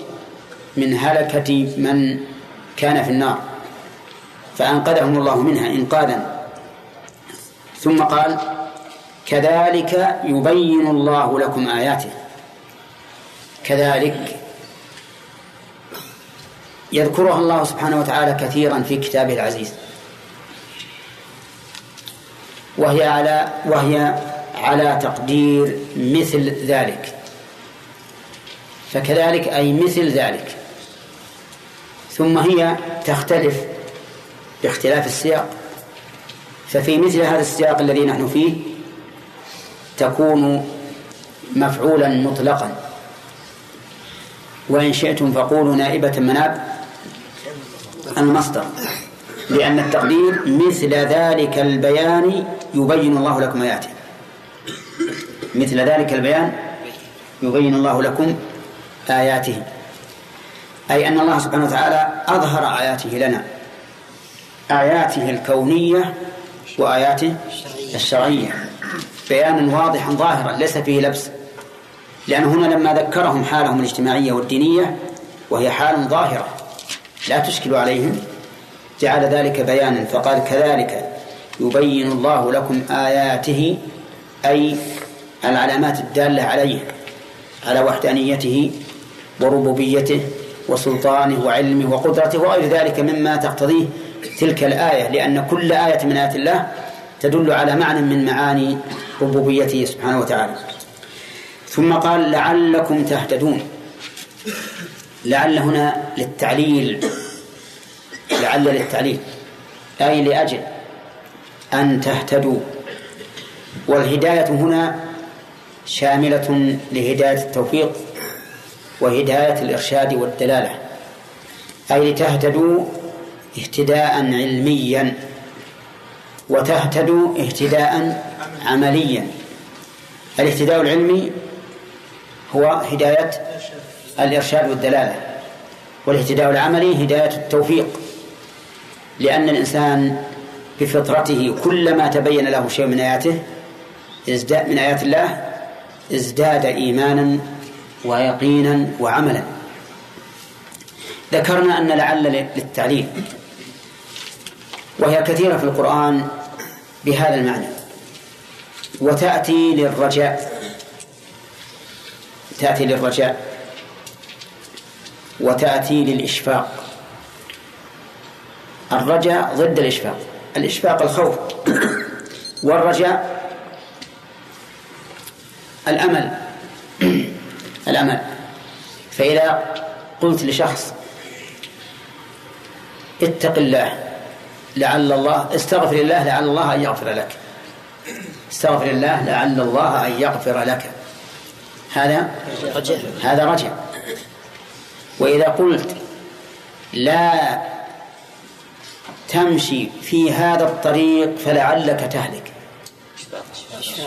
من هلكة من كان في النار. فأنقذهم الله منها إنقاذا. ثم قال كذلك يبين الله لكم آياته. كذلك يذكرها الله سبحانه وتعالى كثيرا في كتابه العزيز. وهي على وهي على تقدير مثل ذلك. فكذلك أي مثل ذلك. ثم هي تختلف باختلاف السياق. ففي مثل هذا السياق الذي نحن فيه تكون مفعولا مطلقا. وإن شئتم فقولوا نائبة مناب. المصدر. لأن التقدير مثل ذلك البيان يبين الله لكم آياته مثل ذلك البيان يبين الله لكم آياته. أي أن الله سبحانه وتعالى أظهر آياته لنا. آياته الكونية وآياته الشرعية. بيانا واضحا ظاهرا ليس فيه لبس. لأن هنا لما ذكرهم حالهم الاجتماعية والدينية وهي حال ظاهرة. لا تشكل عليهم. جعل ذلك بيانا فقال كذلك يبين الله لكم آياته أي العلامات الدالة عليه على وحدانيته وربوبيته وسلطانه وعلمه وقدرته وغير ذلك مما تقتضيه تلك الآية لأن كل آية من آيات الله تدل على معنى من معاني ربوبيته سبحانه وتعالى. ثم قال لعلكم تهتدون. لعل هنا للتعليل لعل للتعليل. أي لأجل أن تهتدوا. والهداية هنا شاملة لهداية التوفيق وهداية الإرشاد والدلالة. أي لتهتدوا اهتداء علميا وتهتدوا اهتداء عمليا. الاهتداء العلمي هو هداية الإرشاد والدلالة والاهتداء العملي هداية التوفيق لأن الإنسان بفطرته كلما تبين له شيء من آياته ازداد من آيات الله ازداد إيمانا ويقينا وعملا. ذكرنا أن لعل للتعليل وهي كثيرة في القرآن بهذا المعنى وتأتي للرجاء تأتي للرجاء. وتأتي للإشفاق. الرجاء ضد الإشفاق. الإشفاق الخوف. والرجاء الأمل. الأمل. فإذا قلت لشخص اتق الله لعل الله استغفر الله لعل الله أن يغفر لك. استغفر الله لعل الله أن يغفر لك. هذا هذا رجاء. وإذا قلت لا تمشي في هذا الطريق فلعلك تهلك.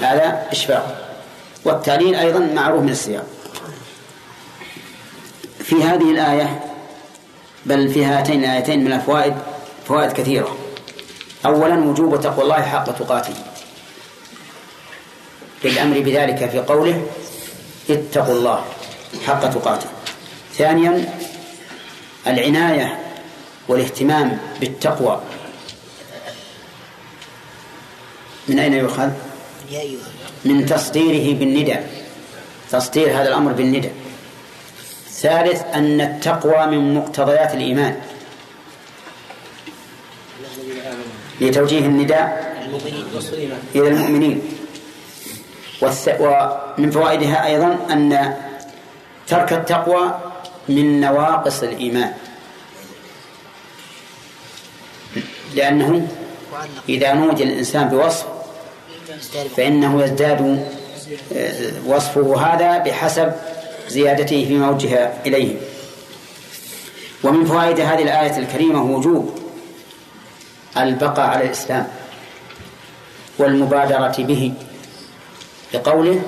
هذا إشفاق. والتعليل أيضا معروف من السياق. في هذه الآية بل في هاتين الآيتين من الفوائد فوائد كثيرة. أولا وجوب تقوى الله حق تقاته. بالأمر بذلك في قوله اتقوا الله حق تقاته. ثانيا العناية والاهتمام بالتقوى. من أين يؤخذ؟ من تصديره بالندى. تصدير هذا الأمر بالندى. ثالث أن التقوى من مقتضيات الإيمان. لتوجيه النداء إلى المؤمنين. ومن فوائدها أيضا أن ترك التقوى من نواقص الإيمان. لأنه إذا نودي الإنسان بوصف فإنه يزداد آه، وصفه هذا بحسب زيادته فيما وجه إليه. ومن فوائد هذه الآية الكريمة وجوب البقاء على الإسلام والمبادرة به لقوله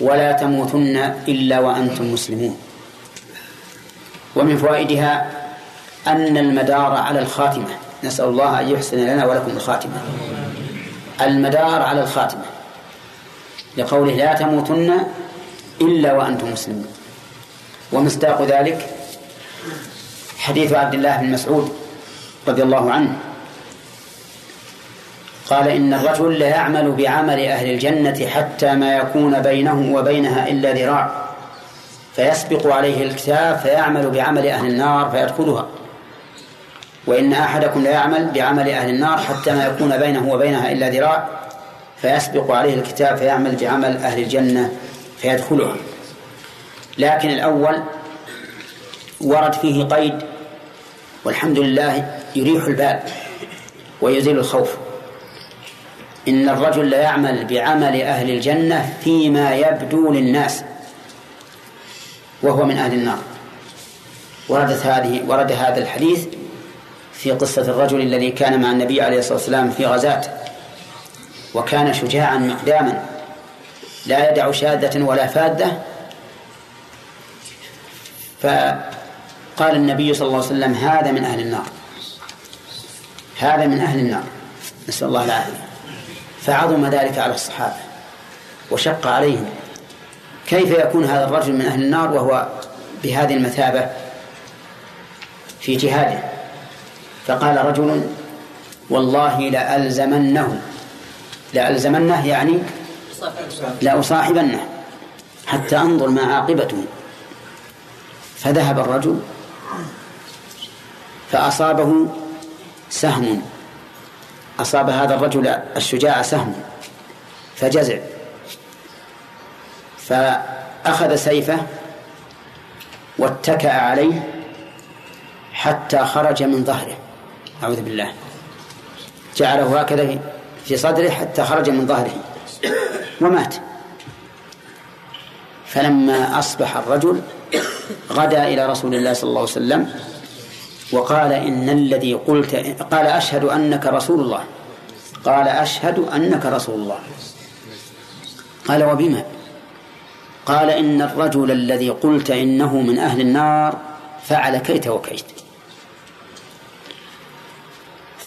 ولا تموتن إلا وأنتم مسلمون. ومن فوائدها أن المدار على الخاتمة. نسأل الله أن يحسن لنا ولكم الخاتمة. المدار على الخاتمة. لقوله لا تموتن إلا وأنتم مسلمون. ومصداق ذلك حديث عبد الله بن مسعود رضي الله عنه. قال إن الرجل لا يعمل بعمل أهل الجنة حتى ما يكون بينه وبينها إلا ذراع. فيسبق عليه الكتاب فيعمل بعمل أهل النار فيدخلها. وإن أحدكم لا يعمل بعمل أهل النار حتى ما يكون بينه وبينها إلا ذراع فيسبق عليه الكتاب فيعمل بعمل أهل الجنة فيدخلها. لكن الأول ورد فيه قيد والحمد لله يريح البال ويزيل الخوف. إن الرجل لا يعمل بعمل أهل الجنة فيما يبدو للناس. وهو من أهل النار. وردت هذه ورد هذا الحديث في قصة الرجل الذي كان مع النبي عليه الصلاة والسلام في غزاة وكان شجاعا مقداما لا يدع شاذة ولا فادة. فقال النبي صلى الله عليه وسلم هذا من أهل النار. هذا من أهل النار. نسأل الله العافية. فعظم ذلك على الصحابة وشق عليهم. كيف يكون هذا الرجل من أهل النار وهو بهذه المثابة في جهاده؟ فقال رجل والله لألزمنه لألزمنه يعني لأصاحبنه حتى أنظر ما عاقبته. فذهب الرجل فأصابه سهم. أصاب هذا الرجل الشجاع سهم. فجزع. فأخذ سيفه واتكأ عليه حتى خرج من ظهره. أعوذ بالله. جعله هكذا في صدره حتى خرج من ظهره ومات. فلما أصبح الرجل غدا إلى رسول الله صلى الله عليه وسلم وقال إن الذي قلت قال أشهد أنك رسول الله. قال أشهد أنك رسول الله. قال وبما؟ قال إن الرجل الذي قلت إنه من أهل النار فعل كيت وكيت.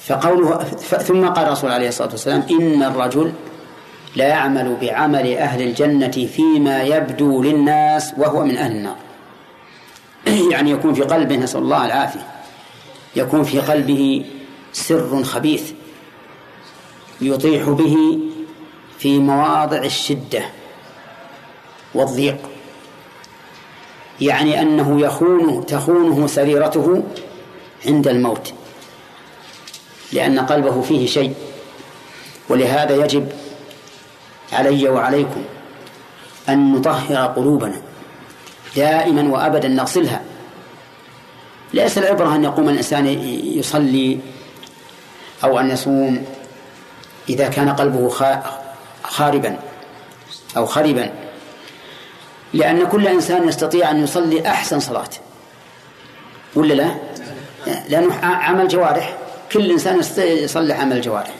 فقوله ثم قال الرسول عليه الصلاة والسلام إن الرجل لا يعمل بعمل أهل الجنة فيما يبدو للناس وهو من أهل النار. يعني يكون في قلبه نسأل الله العافية يكون في قلبه سر خبيث يطيح به في مواضع الشدة. والضيق. يعني أنه يخون تخونه سريرته عند الموت لأن قلبه فيه شيء ولهذا يجب علي وعليكم أن نطهر قلوبنا دائما وأبدا نغسلها. ليس العبرة أن يقوم الإنسان يصلي أو أن يصوم إذا كان قلبه خاربا أو خربا. لأن كل إنسان يستطيع أن يصلي أحسن صلاة. ولا لا؟ لأنه عمل جوارح كل إنسان يصلي عمل جوارح.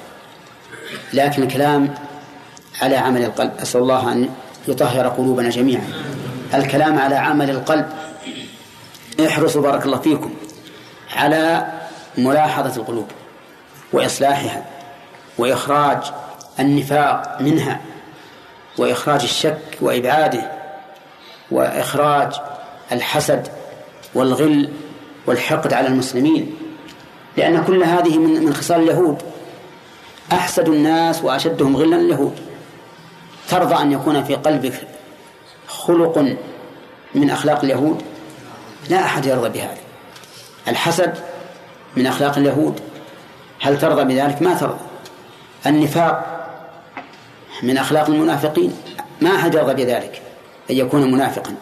لكن الكلام على عمل القلب أسأل الله أن يطهر قلوبنا جميعا. الكلام على عمل القلب احرصوا بارك الله فيكم على ملاحظة القلوب وإصلاحها وإخراج النفاق منها وإخراج الشك وإبعاده وإخراج الحسد والغل والحقد على المسلمين لأن كل هذه من من خصال اليهود. أحسد الناس وأشدهم غلا اليهود. ترضى أن يكون في قلبك خلق من أخلاق اليهود؟ لا أحد يرضى بهذا. الحسد من أخلاق اليهود هل ترضى بذلك؟ ما ترضى. النفاق من أخلاق المنافقين ما أحد يرضى بذلك. أن يكون منافقا.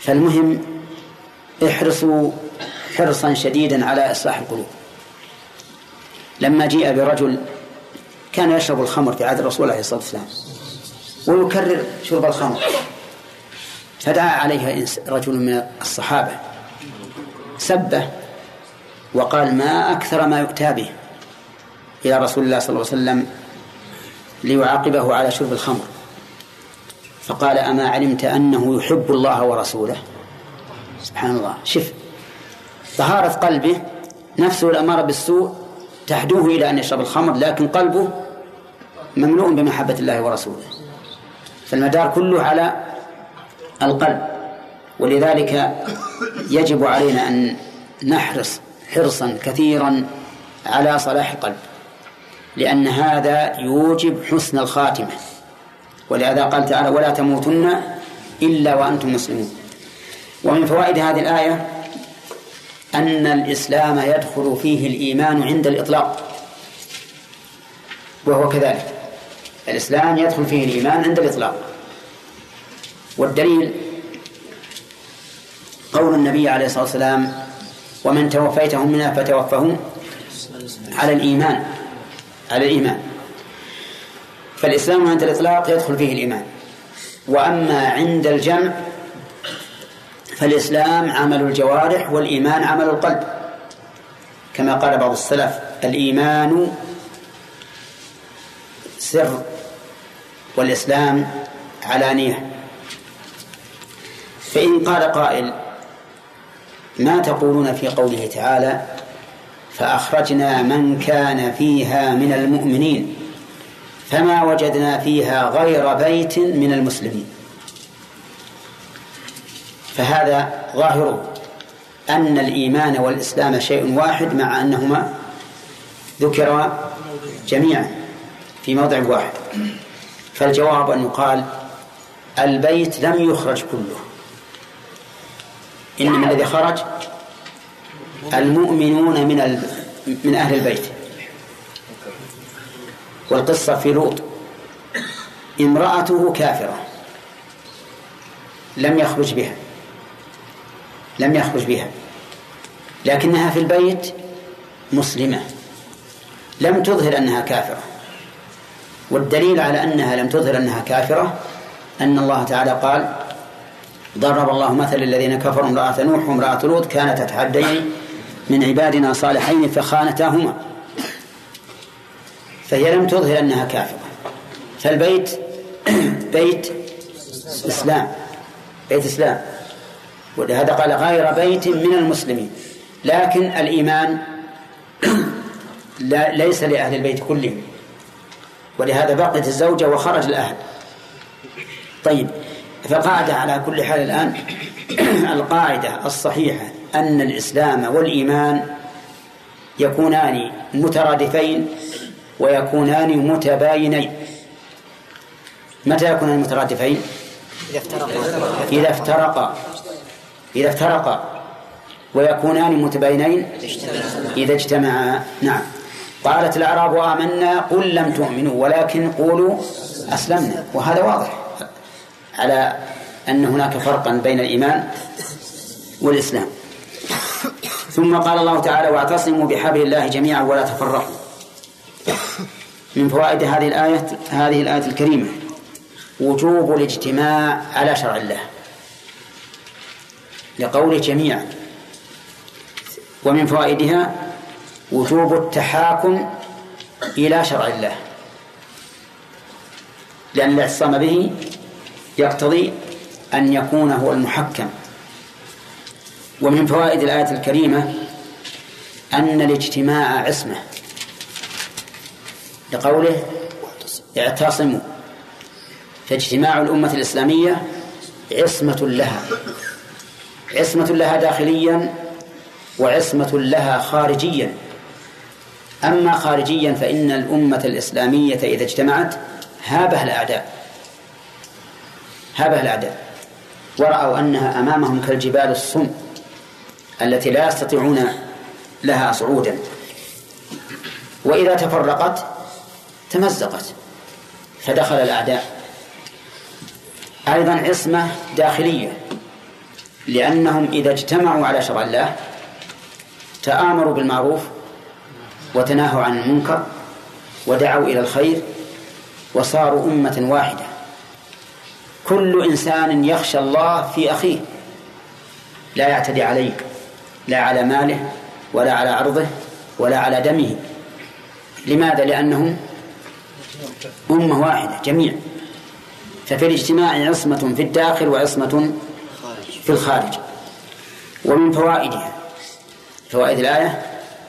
فالمهم احرصوا حرصا شديدا على إصلاح القلوب. لما جيء برجل كان يشرب الخمر في عهد الرسول عليه الصلاة والسلام ويكرر شرب الخمر فدعا عليها رجل من الصحابة سبه وقال ما أكثر ما يؤتى به إلى رسول الله صلى الله عليه وسلم ليعاقبه على شرب الخمر. فقال أما علمت أنه يحب الله ورسوله؟ سبحان الله. شف. طهارة قلبه نفسه الأمارة بالسوء تحدوه إلى أن يشرب الخمر لكن قلبه مملوء بمحبة الله ورسوله. فالمدار كله على القلب. ولذلك يجب علينا أن نحرص حرصا كثيرا على صلاح القلب لأن هذا يوجب حسن الخاتمة. ولهذا قال تعالى ولا تموتن إلا وأنتم مسلمون. ومن فوائد هذه الآية أن الإسلام يدخل فيه الإيمان عند الإطلاق. وهو كذلك. الإسلام يدخل فيه الإيمان عند الإطلاق. والدليل قول النبي عليه الصلاة والسلام ومن توفيتهم منا فتوفهم على الإيمان. على الإيمان. فالإسلام عند الإطلاق يدخل فيه الإيمان. وأما عند الجمع فالإسلام عمل الجوارح والإيمان عمل القلب. كما قال بعض السلف الإيمان سر والإسلام علانية. فإن قال قائل ما تقولون في قوله تعالى فأخرجنا من كان فيها من المؤمنين. فما وجدنا فيها غير بيت من المسلمين. فهذا ظاهره أن الإيمان والإسلام شيء واحد مع أنهما ذكرا جميعا في موضع واحد. فالجواب أن يقال البيت لم يخرج كله. إنما الذي خرج المؤمنون من من أهل البيت. والقصة في لوط. امرأته كافرة. لم يخرج بها. لم يخرج بها. لكنها في البيت مسلمة. لم تظهر أنها كافرة. والدليل على أنها لم تظهر أنها كافرة أن الله تعالى قال ضرب الله مثل الذين كفروا امرأة نوح وامرأة لوط كانتا تحدين من عبادنا صالحين فخانتاهما. فهي لم تظهر أنها كافرة. فالبيت بيت إسلام بيت إسلام. ولهذا قال غير بيت من المسلمين. لكن الإيمان لا ليس لأهل البيت كلهم. ولهذا بقيت الزوجة وخرج الأهل. طيب فقاعدة على كل حال الآن القاعدة الصحيحة أن الإسلام والإيمان يكونان مترادفين ويكونان متباينين. متى يكونان مترادفين؟ إذا افترقا. إذا افترقا. إذا افترقا. ويكونان متباينين؟ إذا اجتمعا. نعم. قالت الأعراب آمنا قل لم تؤمنوا ولكن قولوا أسلمنا. وهذا واضح. على أن هناك فرقا بين الإيمان والإسلام. ثم قال الله تعالى واعتصموا بحبل الله جميعا ولا تفرقوا. من فوائد هذه الآية هذه الآية الكريمة. وجوب الاجتماع على شرع الله. لقول جميعا. ومن فوائدها وجوب التحاكم إلى شرع الله. لأن الاعتصام به يقتضي أن يكون هو المحكم. ومن فوائد الآية الكريمة أن الاجتماع عصمة. لقوله اعتصموا. فاجتماع الأمة الإسلامية عصمة لها. عصمة لها داخليا وعصمة لها خارجيا. أما خارجيا فإن الأمة الإسلامية إذا اجتمعت هابها الأعداء. هابها الأعداء. ورأوا أنها أمامهم كالجبال الصم التي لا يستطيعون لها صعودا. وإذا تفرقت تمزقت. فدخل الأعداء. أيضا عصمة داخلية. لأنهم إذا اجتمعوا على شرع الله تآمروا بالمعروف وتناهوا عن المنكر ودعوا إلى الخير وصاروا أمة واحدة. كل إنسان يخشى الله في أخيه. لا يعتدي عليه لا على ماله ولا على عرضه ولا على دمه. لماذا؟ لأنهم أمة واحدة جميع. ففي الاجتماع عصمة في الداخل وعصمة في الخارج. ومن فوائدها فوائد الآية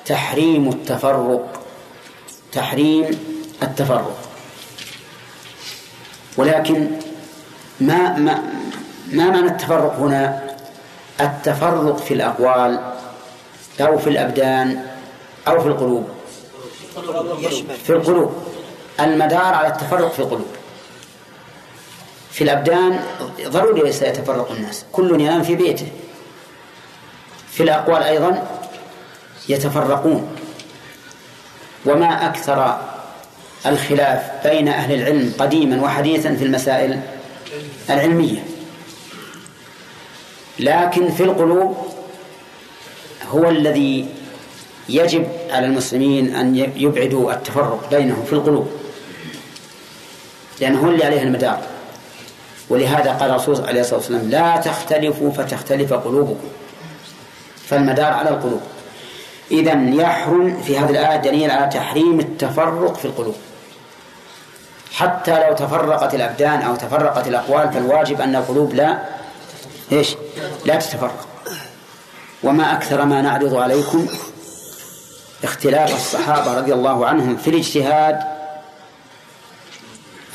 تحريم التفرق. تحريم التفرق. ولكن ما ما ما معنى التفرق هنا؟ التفرق في الأقوال أو في الأبدان أو في القلوب. في القلوب. المدار على التفرق في القلوب. في الأبدان ضروري ليس يتفرق الناس. كل ينام في بيته. في الأقوال أيضا يتفرقون. وما أكثر الخلاف بين أهل العلم قديما وحديثا في المسائل العلمية. لكن في القلوب هو الذي يجب على المسلمين أن يبعدوا التفرق بينهم في القلوب. لأنه هو اللي عليه المدار. ولهذا قال الرسول عليه الصلاة والسلام لا تختلفوا فتختلف قلوبكم. فالمدار على القلوب. إذا يحرم في هذه الآية دليل على تحريم التفرق في القلوب. حتى لو تفرقت الأبدان أو تفرقت الأقوال فالواجب أن القلوب لا إيش؟ لا تتفرق. وما أكثر ما نعرض عليكم اختلاف الصحابة رضي الله عنهم في الاجتهاد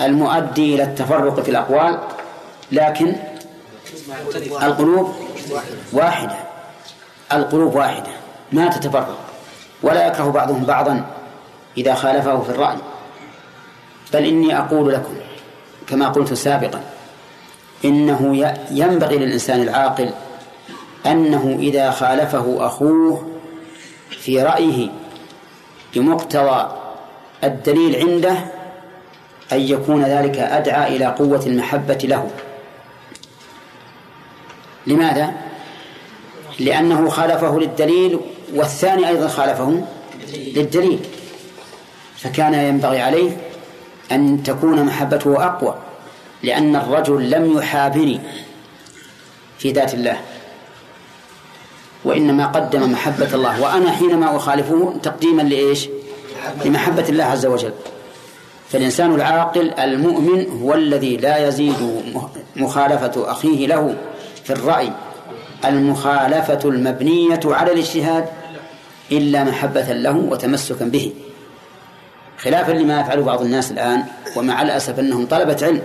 المؤدي إلى التفرق في الأقوال لكن القلوب واحدة. القلوب واحدة. ما تتفرق. ولا يكره بعضهم بعضا إذا خالفه في الرأي. بل إني أقول لكم كما قلت سابقا إنه ينبغي للإنسان العاقل أنه إذا خالفه أخوه في رأيه بمقتضى الدليل عنده أن يكون ذلك أدعى إلى قوة المحبة له. لماذا؟ لأنه خالفه للدليل والثاني أيضا خالفه للدليل. فكان ينبغي عليه أن تكون محبته أقوى لأن الرجل لم يحابني في ذات الله. وإنما قدم محبة الله وأنا حينما أخالفه تقديما لإيش؟ لمحبة الله عز وجل. فالإنسان العاقل المؤمن هو الذي لا يزيد مخالفة أخيه له في الرأي. المخالفة المبنية على الاجتهاد إلا محبة له وتمسكا به. خلافا لما يفعله بعض الناس الآن ومع الأسف أنهم طلبة علم.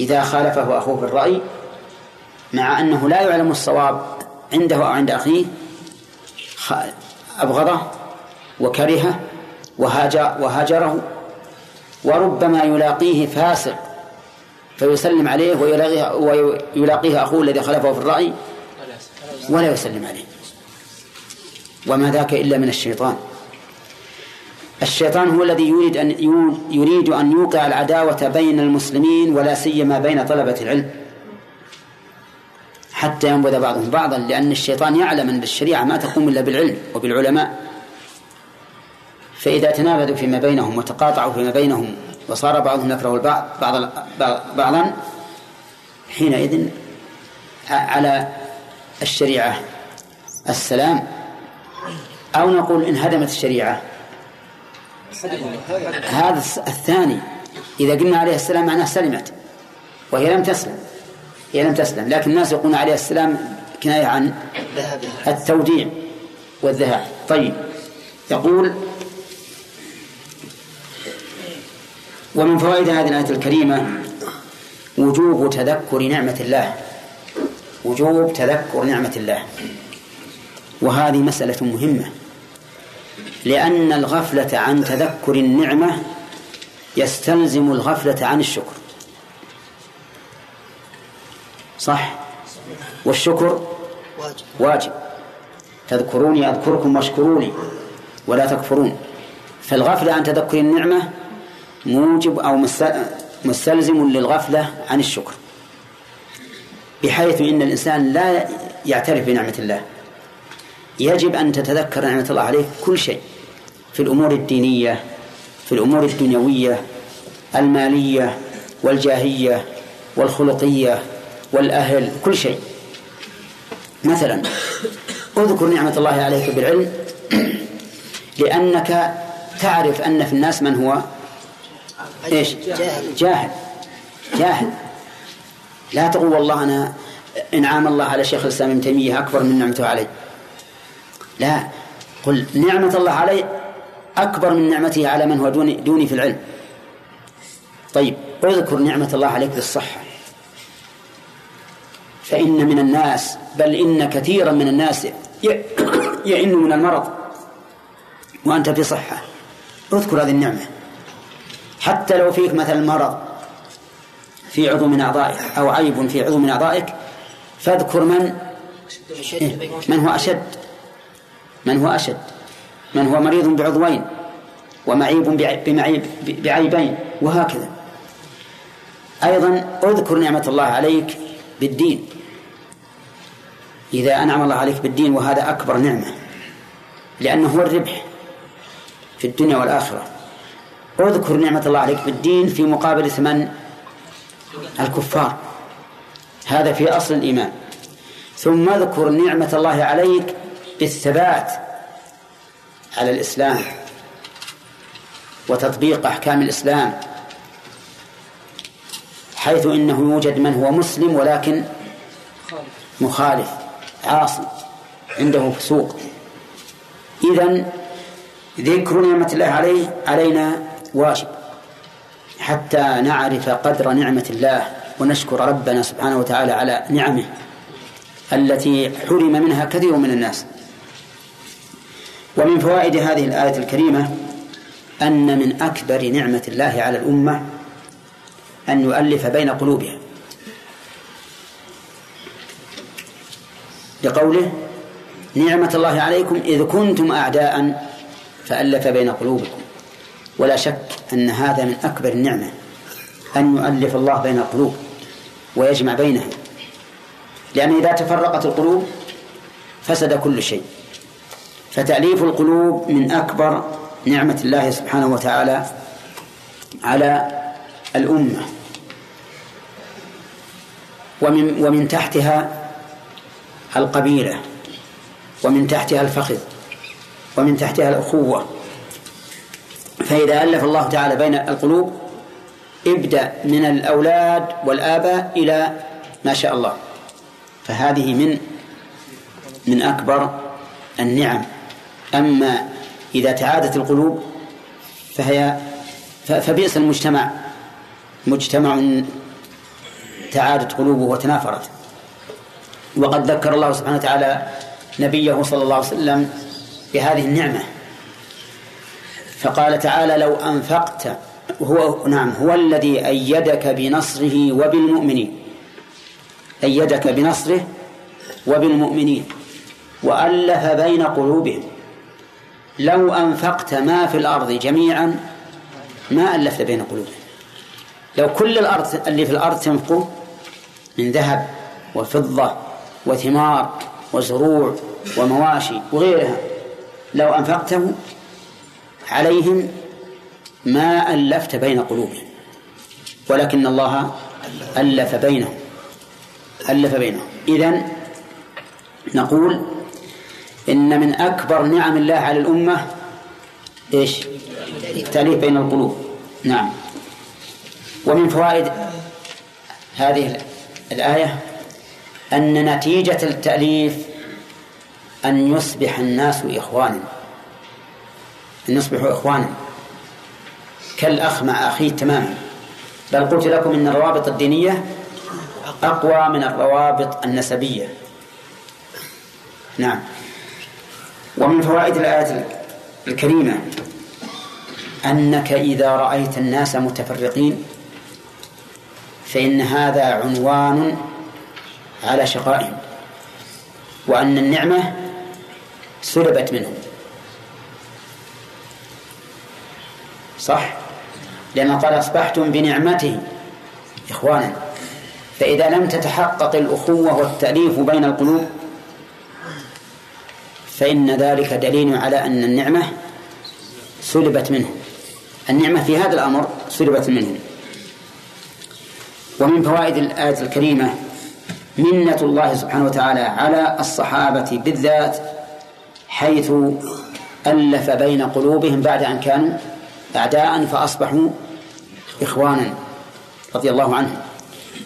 إذا خالفه أخوه في الرأي مع أنه لا يعلم الصواب عنده أو عند أخيه أبغضه وكرهه وهاجره وربما يلاقيه فاسق فيسلم عليه ويلاقيه, ويلاقيه أخوه الذي خلفه في الرأي ولا يسلم عليه. وما ذاك إلا من الشيطان. الشيطان هو الذي يريد أن يريد أن يوقع العداوة بين المسلمين ولا سيما بين طلبة العلم. حتى ينبذ بعضهم بعضا لأن الشيطان يعلم أن الشريعة ما تقوم إلا بالعلم وبالعلماء. فإذا تنابذوا فيما بينهم وتقاطعوا فيما بينهم وصار بعضهم يكره البعض بعض بعضا حينئذ على الشريعة السلام. أو نقول انهدمت الشريعة. هذا الثاني. إذا قلنا عليه السلام معناه سلمت وهي لم تسلم. هي لم تسلم لكن الناس يقولون عليه السلام كناية عن التوديع والذهاب. طيب يقول ومن فوائد هذه الآية الكريمة وجوب تذكر نعمة الله. وجوب تذكر نعمة الله. وهذه مسألة مهمة. لأن الغفلة عن تذكر النعمة يستلزم الغفلة عن الشكر. صح؟ والشكر واجب. تذكروني أذكركم واشكروا لي ولا تكفرون. فالغفلة عن تذكر النعمة موجب أو مستلزم للغفلة عن الشكر. بحيث إن الإنسان لا يعترف بنعمة الله. يجب أن تتذكر نعمة الله عليك كل شيء. في الأمور الدينية في الأمور الدنيوية المالية والجاهية والخلقية والأهل كل شيء. مثلا اذكر نعمة الله عليك بالعلم. لأنك تعرف أن في الناس من هو؟ إيش؟ جاهل. جاهل. لا تقول والله أنا إنعام الله على شيخ الإسلام ابن تيمية أكبر من نعمته علي. لا. قل نعمة الله علي أكبر من نعمته على من هو دوني, دوني في العلم. طيب اذكر نعمة الله عليك بالصحة. فإن من الناس بل إن كثيرا من الناس يئن من المرض. وأنت في صحة اذكر هذه النعمة. حتى لو فيك مثلا مرض في عضو من أعضائك أو عيب في عضو من أعضائك فاذكر من من هو أشد. من هو أشد. من هو مريض بعضوين ومعيب بمعيب بعيبين وهكذا. أيضا اذكر نعمة الله عليك بالدين. إذا أنعم الله عليك بالدين وهذا أكبر نعمة لأنه هو الربح في الدنيا والآخرة. اذكر نعمة الله عليك بالدين في مقابل ثمن الكفار. هذا في أصل الإيمان. ثم اذكر نعمة الله عليك بالثبات على الإسلام وتطبيق أحكام الإسلام حيث إنه يوجد من هو مسلم ولكن مخالف عاصي عنده فسوق. إذا ذكر نعمة الله عليه علينا واجب. حتى نعرف قدر نعمة الله ونشكر ربنا سبحانه وتعالى على نعمه التي حرم منها كثير من الناس. ومن فوائد هذه الآية الكريمة أن من أكبر نعمة الله على الأمة أن يؤلف بين قلوبها. لقوله نعمة الله عليكم إذ كنتم أعداء فألف بين قلوبكم. ولا شك أن هذا من أكبر النعمة أن يؤلف الله بين القلوب ويجمع بينها لأن إذا تفرقت القلوب فسد كل شيء. فتأليف القلوب من أكبر نعمة الله سبحانه وتعالى على الأمة. ومن ومن تحتها القبيلة ومن تحتها الفخذ ومن تحتها الأخوة. فإذا ألف الله تعالى بين القلوب ابدأ من الأولاد والآباء إلى ما شاء الله. فهذه من من أكبر النعم. أما إذا تعادت القلوب فهي فبئس المجتمع. مجتمع تعادت قلوبه وتنافرت. وقد ذكر الله سبحانه وتعالى نبيه صلى الله عليه وسلم بهذه النعمة. فقال تعالى لو أنفقت هو نعم هو الذي أيدك بنصره وبالمؤمنين. أيدك بنصره وبالمؤمنين. وألف بين قلوبهم. لو أنفقت ما في الأرض جميعا ما ألفت بين قلوبهم. لو كل الأرض اللي في الأرض تنفقه من ذهب وفضة وثمار وزروع ومواشي وغيرها لو أنفقته عليهم ما ألفت بين قلوبهم ولكن الله ألف بينهم ألف بينهم. إذن نقول إن من أكبر نعم الله على الأمة إيش؟ التأليف بين القلوب. نعم. ومن فوائد هذه الآية أن نتيجة التأليف أن يصبح الناس إخوانا. أن يصبحوا إخوانا. كالأخ مع أخيه تماما. بل قلت لكم إن الروابط الدينية أقوى من الروابط النسبية. نعم. ومن فوائد الآية الكريمة أنك إذا رأيت الناس متفرقين فإن هذا عنوان على شقائهم وأن النعمة سلبت منهم. صح؟ لأن قال أصبحتم بنعمته إخوانا. فإذا لم تتحقق الأخوة والتأليف بين القلوب فإن ذلك دليل على أن النعمة سلبت منهم النعمة في هذا الأمر سلبت منهم ومن فوائد الآية الكريمة منة الله سبحانه وتعالى على الصحابة بالذات حيث ألف بين قلوبهم بعد أن كانوا أعداء فأصبحوا إخوانا رضي الله عنهم.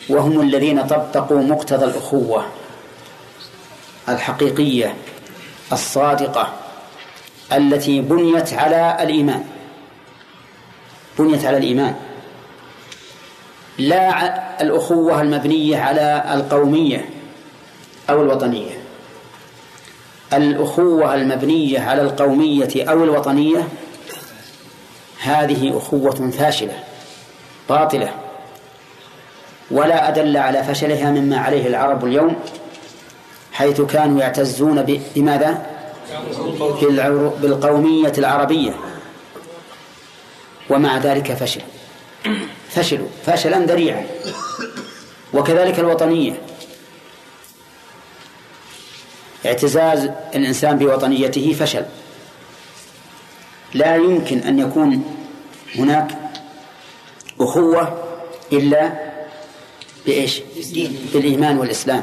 وهم الذين طبقوا مقتضى الأخوة الحقيقية الصادقة التي بنيت على الإيمان. بنيت على الإيمان. لا الأخوة المبنية على القومية أو الوطنية. الأخوة المبنية على القومية أو الوطنية هذه أخوة فاشلة باطلة. ولا أدل على فشلها مما عليه العرب اليوم حيث كانوا يعتزون بماذا؟ بالقومية العربية. ومع ذلك فشل فشلوا. فشلا ذريعا. وكذلك الوطنية. اعتزاز الإنسان بوطنيته فشل. لا يمكن أن يكون هناك أخوة إلا بإيش؟ بالإيمان والإسلام.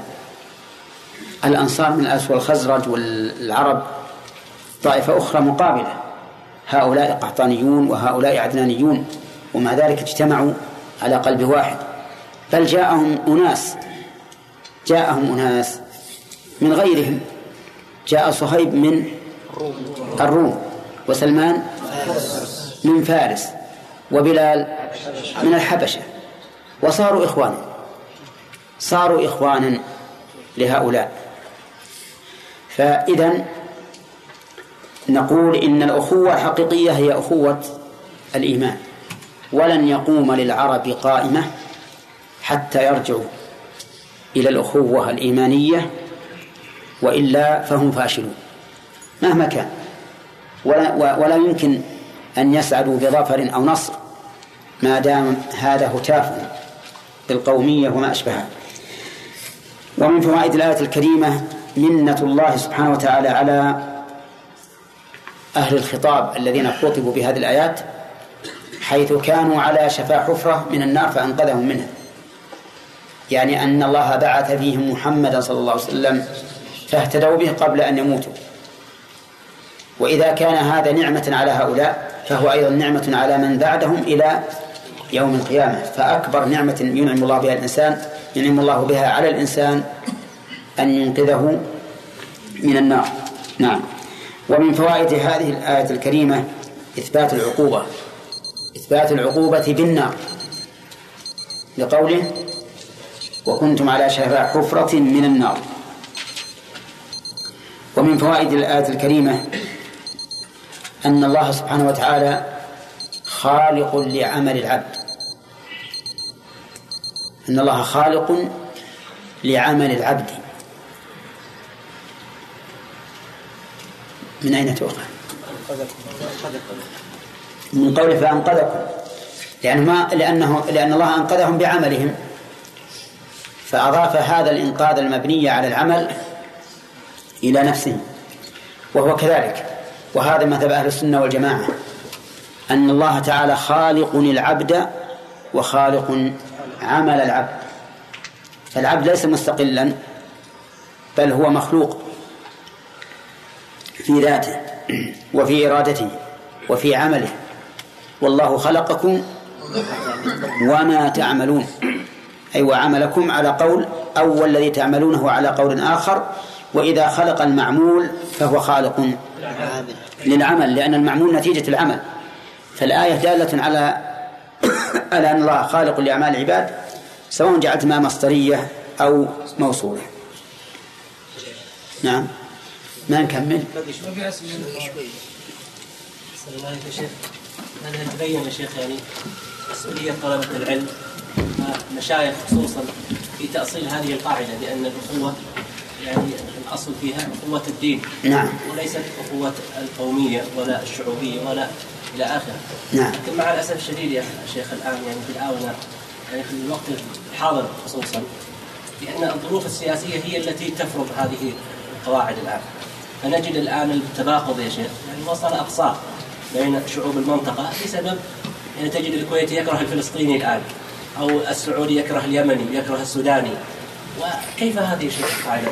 الأنصار من الأس والخزرج والعرب طائفة أخرى مقابلة. هؤلاء قحطانيون وهؤلاء عدنانيون ومع ذلك اجتمعوا على قلب واحد. بل جاءهم أناس جاءهم أناس من غيرهم. جاء صهيب من الروم. وسلمان من فارس وبلال من الحبشة. وصاروا إخوانا. صاروا إخوانا لهؤلاء. فإذا نقول إن الأخوة الحقيقية هي أخوة الإيمان. ولن يقوم للعرب قائمة حتى يرجعوا إلى الأخوة الإيمانية وإلا فهم فاشلون. مهما كان. ولا, ولا يمكن أن يسعدوا بظفر أو نصر ما دام هذا هتاف بالقومية وما أشبهها ومن فوائد الآية الكريمة منة الله سبحانه وتعالى على أهل الخطاب الذين خطبوا بهذه الآيات حيث كانوا على شفا حفرة من النار فأنقذهم منها. يعني أن الله بعث فيهم محمدا صلى الله عليه وسلم فاهتدوا به قبل أن يموتوا. وإذا كان هذا نعمة على هؤلاء فهو أيضا نعمة على من بعدهم إلى يوم القيامة. فأكبر نعمة ينعم الله بها الإنسان ينعم الله بها على الإنسان أن ينقذه من النار. نعم. ومن فوائد هذه الآية الكريمة إثبات العقوبة. إثبات العقوبة بالنار. لقوله وكنتم على شفا حفرة من النار. ومن فوائد الآية الكريمة أن الله سبحانه وتعالى خالق لعمل العبد. أن الله خالق لعمل العبد. من أين تؤخذ؟ من قوله فأنقذكم. لأن ما لأنه لأن الله أنقذهم بعملهم. فأضاف هذا الإنقاذ المبني على العمل إلى نفسه. وهو كذلك. وهذا مذهب أهل السنة والجماعة أن الله تعالى خالق العبد وخالق عمل العبد. فالعبد ليس مستقلا بل هو مخلوق في ذاته وفي إرادته وفي عمله. والله خلقكم وما تعملون أي وعملكم على قول أو الذي تعملونه على قول آخر وإذا خلق المعمول فهو خالق للعمل لأن المعمول نتيجة العمل. فالآية دالة على على أن الله خالق لأعمال العباد سواء جعلت ما مصدرية أو موصولة. نعم. ما نكمل؟ هذا تبين يا شيخ يعني مسؤولية طلبة العلم المشايخ خصوصا في تأصيل هذه القاعدة بأن الأخوة يعني الأصل فيها أخوة الدين. نعم. وليست أخوة القومية ولا الشعوبية ولا إلى آخره. نعم. لكن مع الأسف الشديد يا شيخ الآن يعني في الآونة يعني في الوقت الحاضر خصوصا لأن الظروف السياسية هي التي تفرض هذه القواعد الآن. فنجد الآن التباغض يا شيخ يعني وصل أقصاه بين شعوب المنطقة بسبب يعني تجد الكويتي يكره الفلسطيني الآن أو السعودي يكره اليمني يكره السوداني. وكيف هذه شيء القاعدة؟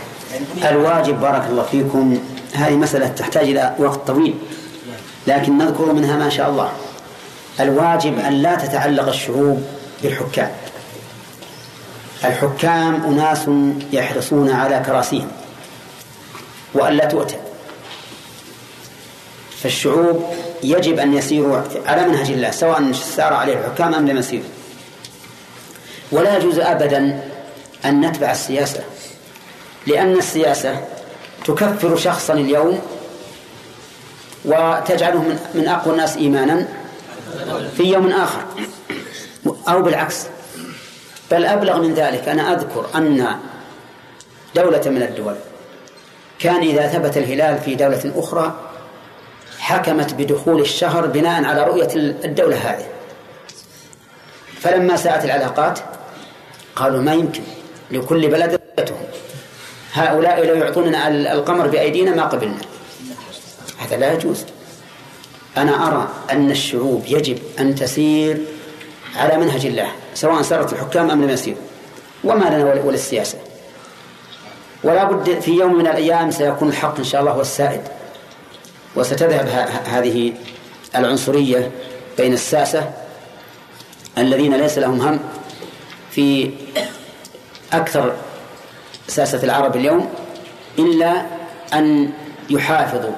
الواجب بارك الله فيكم هذه مسألة تحتاج إلى وقت طويل لكن نذكر منها ما شاء الله. الواجب أن لا تتعلق الشعوب بالحكام. الحكام أناس يحرصون على كراسيهم وألا تؤتى. فالشعوب يجب أن يسيروا على منهج الله سواء سار عليه الحكام أم لم يسيروا. ولا يجوز أبدا أن نتبع السياسة لأن السياسة تكفر شخصا اليوم وتجعله من, أقوى الناس إيمانا في يوم آخر أو بالعكس. بل أبلغ من ذلك أنا أذكر أن دولة من الدول كان إذا ثبت الهلال في دولة أخرى حكمت بدخول الشهر بناء على رؤية الدولة هذه. فلما ساءت العلاقات قالوا ما يمكن لكل بلد هؤلاء لو يعطوننا القمر بأيدينا ما قبلنا. هذا لا يجوز. أنا أرى أن الشعوب يجب أن تسير على منهج الله سواء سارت الحكام أم لم يسيروا. وما لنا وللسياسة ولا بد في يوم من الأيام سيكون الحق إن شاء الله هو السائد. وستذهب هذه العنصرية بين الساسة الذين ليس لهم هم في أكثر ساسة العرب اليوم إلا أن يحافظوا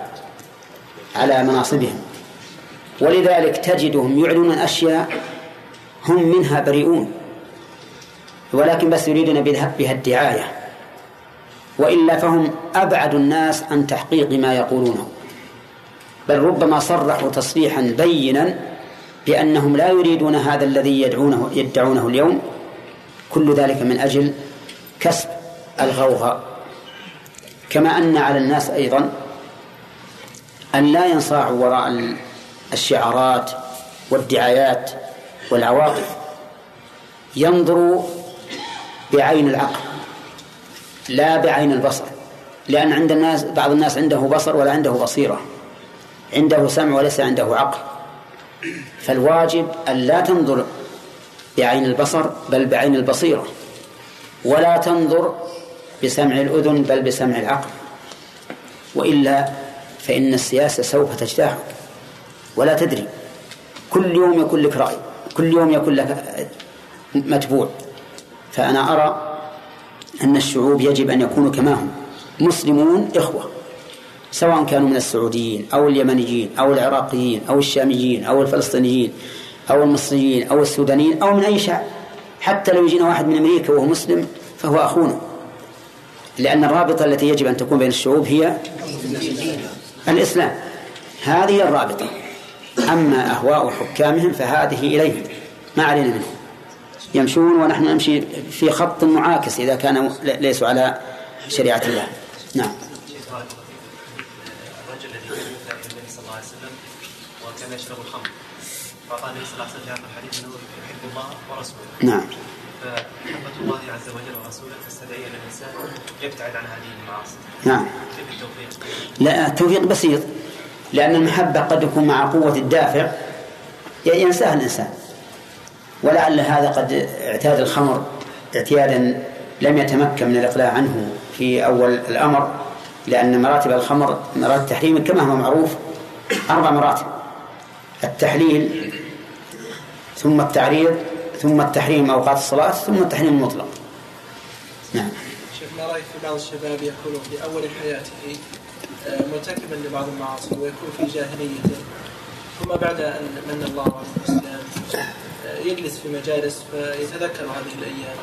على مناصبهم. ولذلك تجدهم يعلنون أشياء هم منها بريئون. ولكن بس يريدون بها الدعاية. وإلا فهم أبعد الناس عن تحقيق ما يقولونه. بل ربما صرحوا تصريحا بينا بأنهم لا يريدون هذا الذي يدعونه يدعونه اليوم. كل ذلك من أجل كسب الغوغاء كما أن على الناس أيضا أن لا ينصاعوا وراء الشعارات والدعايات والعواطف. ينظروا بعين العقل لا بعين البصر. لأن عند الناس بعض الناس عنده بصر ولا عنده بصيرة. عنده سمع وليس عنده عقل. فالواجب أن لا تنظر بعين البصر بل بعين البصيرة. ولا تنظر بسمع الأذن بل بسمع العقل. وإلا فإن السياسة سوف تجتاحك. ولا تدري. كل يوم يكون لك رأي. كل يوم يكون لك متبوع. فأنا أرى أن الشعوب يجب أن يكونوا كما هم. مسلمون إخوة. سواء كانوا من السعوديين أو اليمنيين أو العراقيين أو الشاميين أو الفلسطينيين أو المصريين أو السودانيين أو من أي شعب. حتى لو يجينا واحد من أمريكا وهو مسلم فهو أخونا. لأن الرابطة التي يجب أن تكون بين الشعوب هي الإسلام. هذه الرابطة. أما أهواء حكامهم فهذه إليهم. ما علينا منهم. يمشون ونحن نمشي في خط معاكس إذا كانوا ليسوا على شريعة الله. نعم. الرجل الذي كان إلى النبي صلى الله عليه وسلم وكان يشرب الخمر. فقال النبي صلى الله عليه وسلم في الحديث إنه يحب الله ورسوله. نعم. فمحبة الله عز وجل ورسوله تستدعي ان الإنسان يبتعد عن هذه المعاصي. نعم. كيف التوفيق؟ لا التوفيق بسيط. لأن المحبة قد يكون مع قوة الدافع. ينساها الإنسان. ولعل هذا قد اعتاد الخمر اعتيادا لم يتمكن من الإقلاع عنه في أول الأمر لأن مراتب الخمر مراتب التحريم كما هو معروف أربع مراتب. التحليل ثم التعريض ثم التحريم أوقات الصلاة ثم التحريم المطلق. نعم. شيخ ما رايك في بعض الشباب يكون في أول حياته آه، مرتكبا لبعض المعاصي ويكون في جاهليته ثم بعد أن من الله على الإسلام آه، يجلس في مجالس فيتذكر هذه الأيام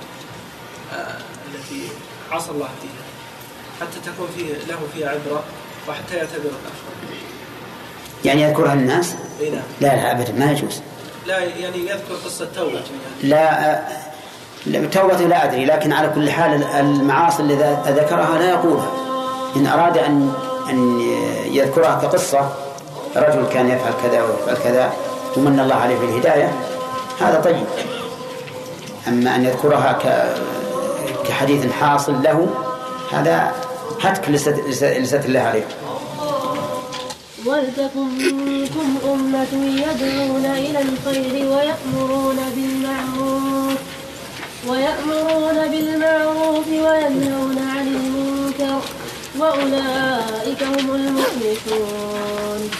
آه، التي عصى الله فيها حتى تكون فيه له فيها عبرة وحتى يعتبر الآخر يعني يذكرها الناس؟ نعم. لا لا أبدا ما يجوز. لا يعني يذكر قصة توبته يعني. لا توبته لا أدري لكن على كل حال المعاصي اللي ذكرها لا يقولها إن أراد أن أن يذكرها كقصة رجل كان يفعل كذا ويفعل كذا ومن الله عليه بالهداية هذا طيب. أما أن يذكرها كحديث حاصل له هذا هتك لست لست الله عليه. ولتكن منكم أمة يدعون إلى الخير ويأمرون بالمعروف ويأمرون بالمعروف وينهون عن المنكر وأولئك هم المفلحون.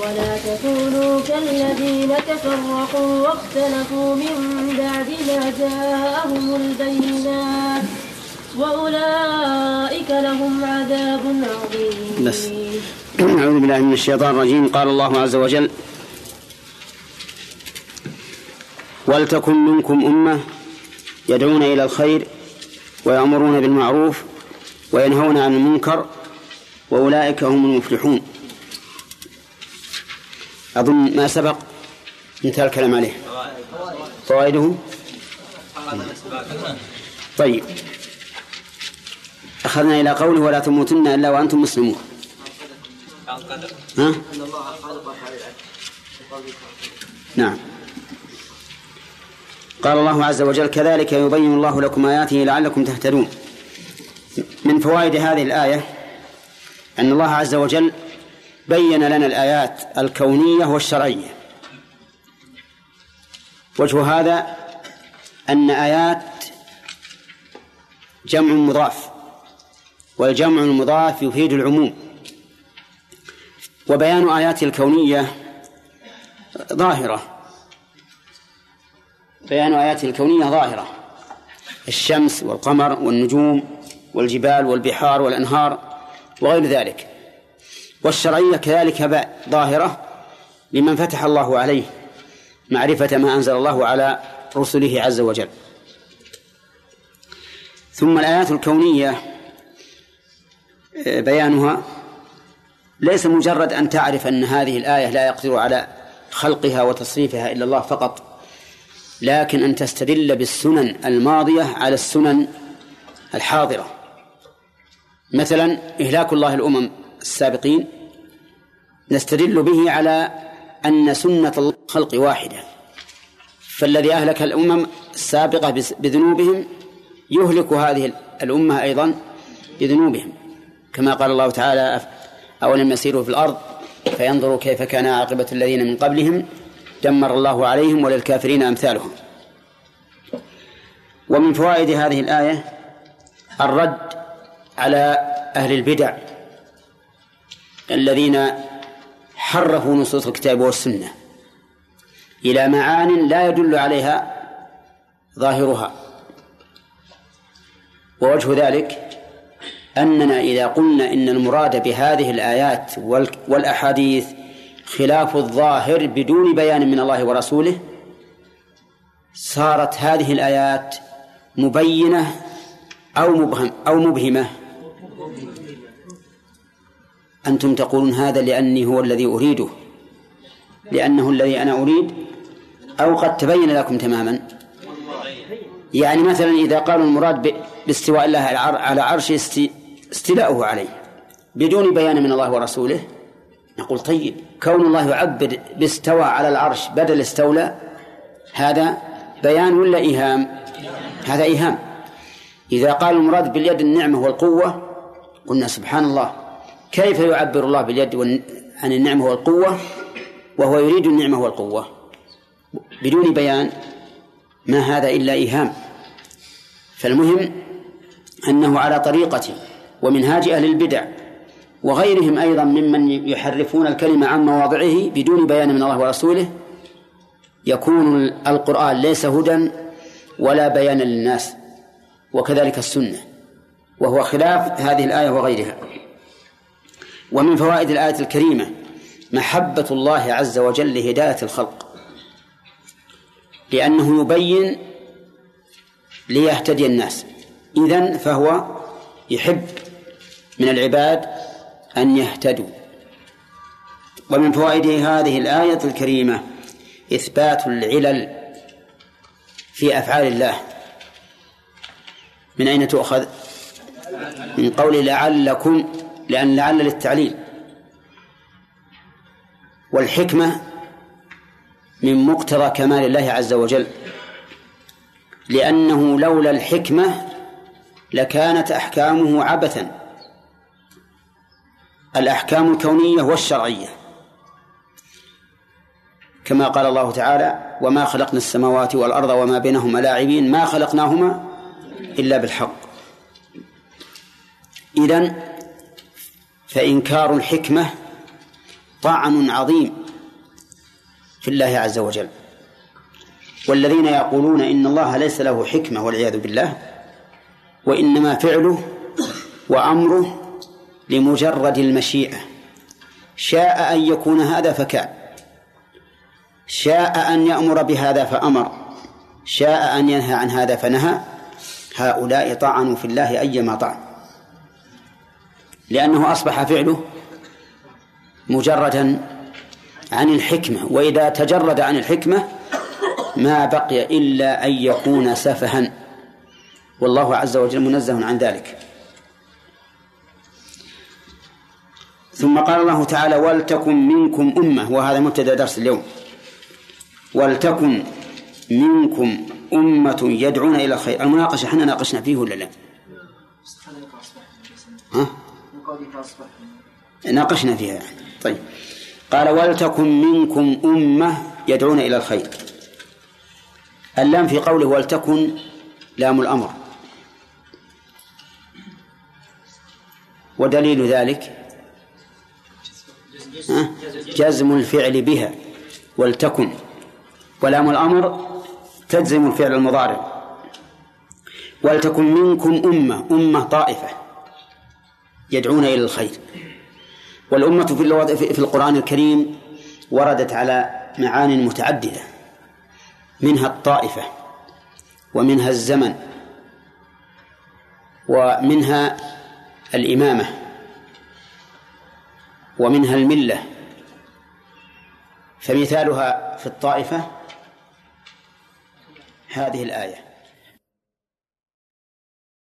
ولا تكونوا كالذين تفرقوا واختلفوا من بعد ما جاءهم البينات وأولئك لهم عذاب عظيم. أعوذ بالله من الشيطان الرجيم. قال الله عز وجل ولتكن منكم أمة يدعون إلى الخير ويأمرون بالمعروف وينهون عن المنكر وأولئك هم المفلحون. أظن ما سبق انتهى الكلام عليه. فوائده؟ طيب. أخذنا إلى قوله ولا تموتن إلا وأنتم مسلمون. ها؟ ان الله خالق نعم. قال الله عز وجل كذلك يبين الله لكم آياته لعلكم تهتدون. من فوائد هذه الآية أن الله عز وجل بين لنا الآيات الكونية والشرعية. وجه هذا أن آيات جمع مضاف والجمع المضاف يفيد العموم. وبيان آياته الكونية ظاهرة. بيان آياته الكونية ظاهرة. الشمس والقمر والنجوم والجبال والبحار والأنهار وغير ذلك. والشرعية كذلك ظاهرة لمن فتح الله عليه معرفة ما أنزل الله على رسله عز وجل. ثم الآيات الكونية آه، بيانها ليس مجرد أن تعرف أن هذه الآية لا يقدر على خلقها وتصريفها إلا الله فقط لكن أن تستدل بالسنن الماضية على السنن الحاضرة. مثلا إهلاك الله الأمم السابقين نستدل به على أن سنة الخلق واحدة فالذي أهلك الأمم السابقة بذنوبهم يهلك هذه الأمة أيضا بذنوبهم كما قال الله تعالى أولم يسيروا في الأرض فينظروا كيف كان عاقبة الذين من قبلهم دمر الله عليهم وللكافرين أمثالهم. ومن فوائد هذه الآية الرد على أهل البدع الذين حرفوا نصوص الكتاب والسنة إلى معان لا يدل عليها ظاهرها. ووجه ذلك أننا إذا قلنا إن المراد بهذه الآيات والأحاديث خلاف الظاهر بدون بيان من الله ورسوله صارت هذه الآيات مبينة أو مبهم أو مبهمة؟ أنتم تقولون هذا لأني هو الذي أريده. لأنه الذي أنا أريد أو قد تبين لكم تماما. يعني مثلا إذا قالوا المراد باستواء الله على عرش استيلاؤه عليه بدون بيان من الله ورسوله. نقول طيب كون الله يعبر باستوى على العرش بدل استولى هذا بيان ولا إيهام؟ هذا إيهام. إذا قال المراد باليد النعمة والقوة قلنا سبحان الله. كيف يعبر الله باليد عن النعمة والقوة؟ وهو يريد النعمة والقوة. بدون بيان ما هذا إلا إيهام. فالمهم أنه على طريقة ومنهاج أهل البدع وغيرهم أيضا ممن يحرفون الكلمة عن مواضعه بدون بيان من الله ورسوله يكون القرآن ليس هدى ولا بيانا للناس وكذلك السنة وهو خلاف هذه الآية وغيرها. ومن فوائد الآية الكريمة محبة الله عز وجل لهداية الخلق لأنه يبين ليهتدي الناس. إذن فهو يحب من العباد أن يهتدوا. ومن فوائد هذه الآية الكريمة إثبات العلل في أفعال الله. من أين تؤخذ؟ من قول لعلكم لأن لعل للتعليل. والحكمة من مقتضى كمال الله عز وجل. لأنه لولا الحكمة لكانت أحكامه عبثا. الأحكام الكونية والشرعية. كما قال الله تعالى وما خلقنا السماوات والأرض وما بينهما لاعبين ما خلقناهما إلا بالحق. إذن فإنكار الحكمة طعن عظيم في الله عز وجل. والذين يقولون إن الله ليس له حكمة والعياذ بالله وإنما فعله وأمره لمجرد المشيئة. شاء أن يكون هذا فكان شاء أن يأمر بهذا فأمر. شاء أن ينهى عن هذا فنهى. هؤلاء طعنوا في الله أيما طعن. لأنه أصبح فعله مجردا عن الحكمة. وإذا تجرد عن الحكمة ما بقي إلا أن يكون سفها. والله عز وجل منزه عن ذلك. ثم قال الله تعالى ولتكن منكم أمة وهذا مبتدأ درس اليوم. ولتكن منكم أمة يدعون إلى الخير. المناقشة إحنا ناقشنا فيه ولا لا؟ ها؟ ناقشنا فيها يعني. طيب. قال ولتكن منكم أمة يدعون إلى الخير. اللام في قوله ولتكن لام الأمر. ودليل ذلك جزم الفعل بها ولتكن. ولام الأمر تجزم الفعل المضارع. ولتكن منكم أمة أمة طائفة يدعون إلى الخير. والأمة في في القرآن الكريم وردت على معان متعددة. منها الطائفة ومنها الزمن ومنها الإمامة. ومنها الملة. فمثالها في الطائفة هذه الآية.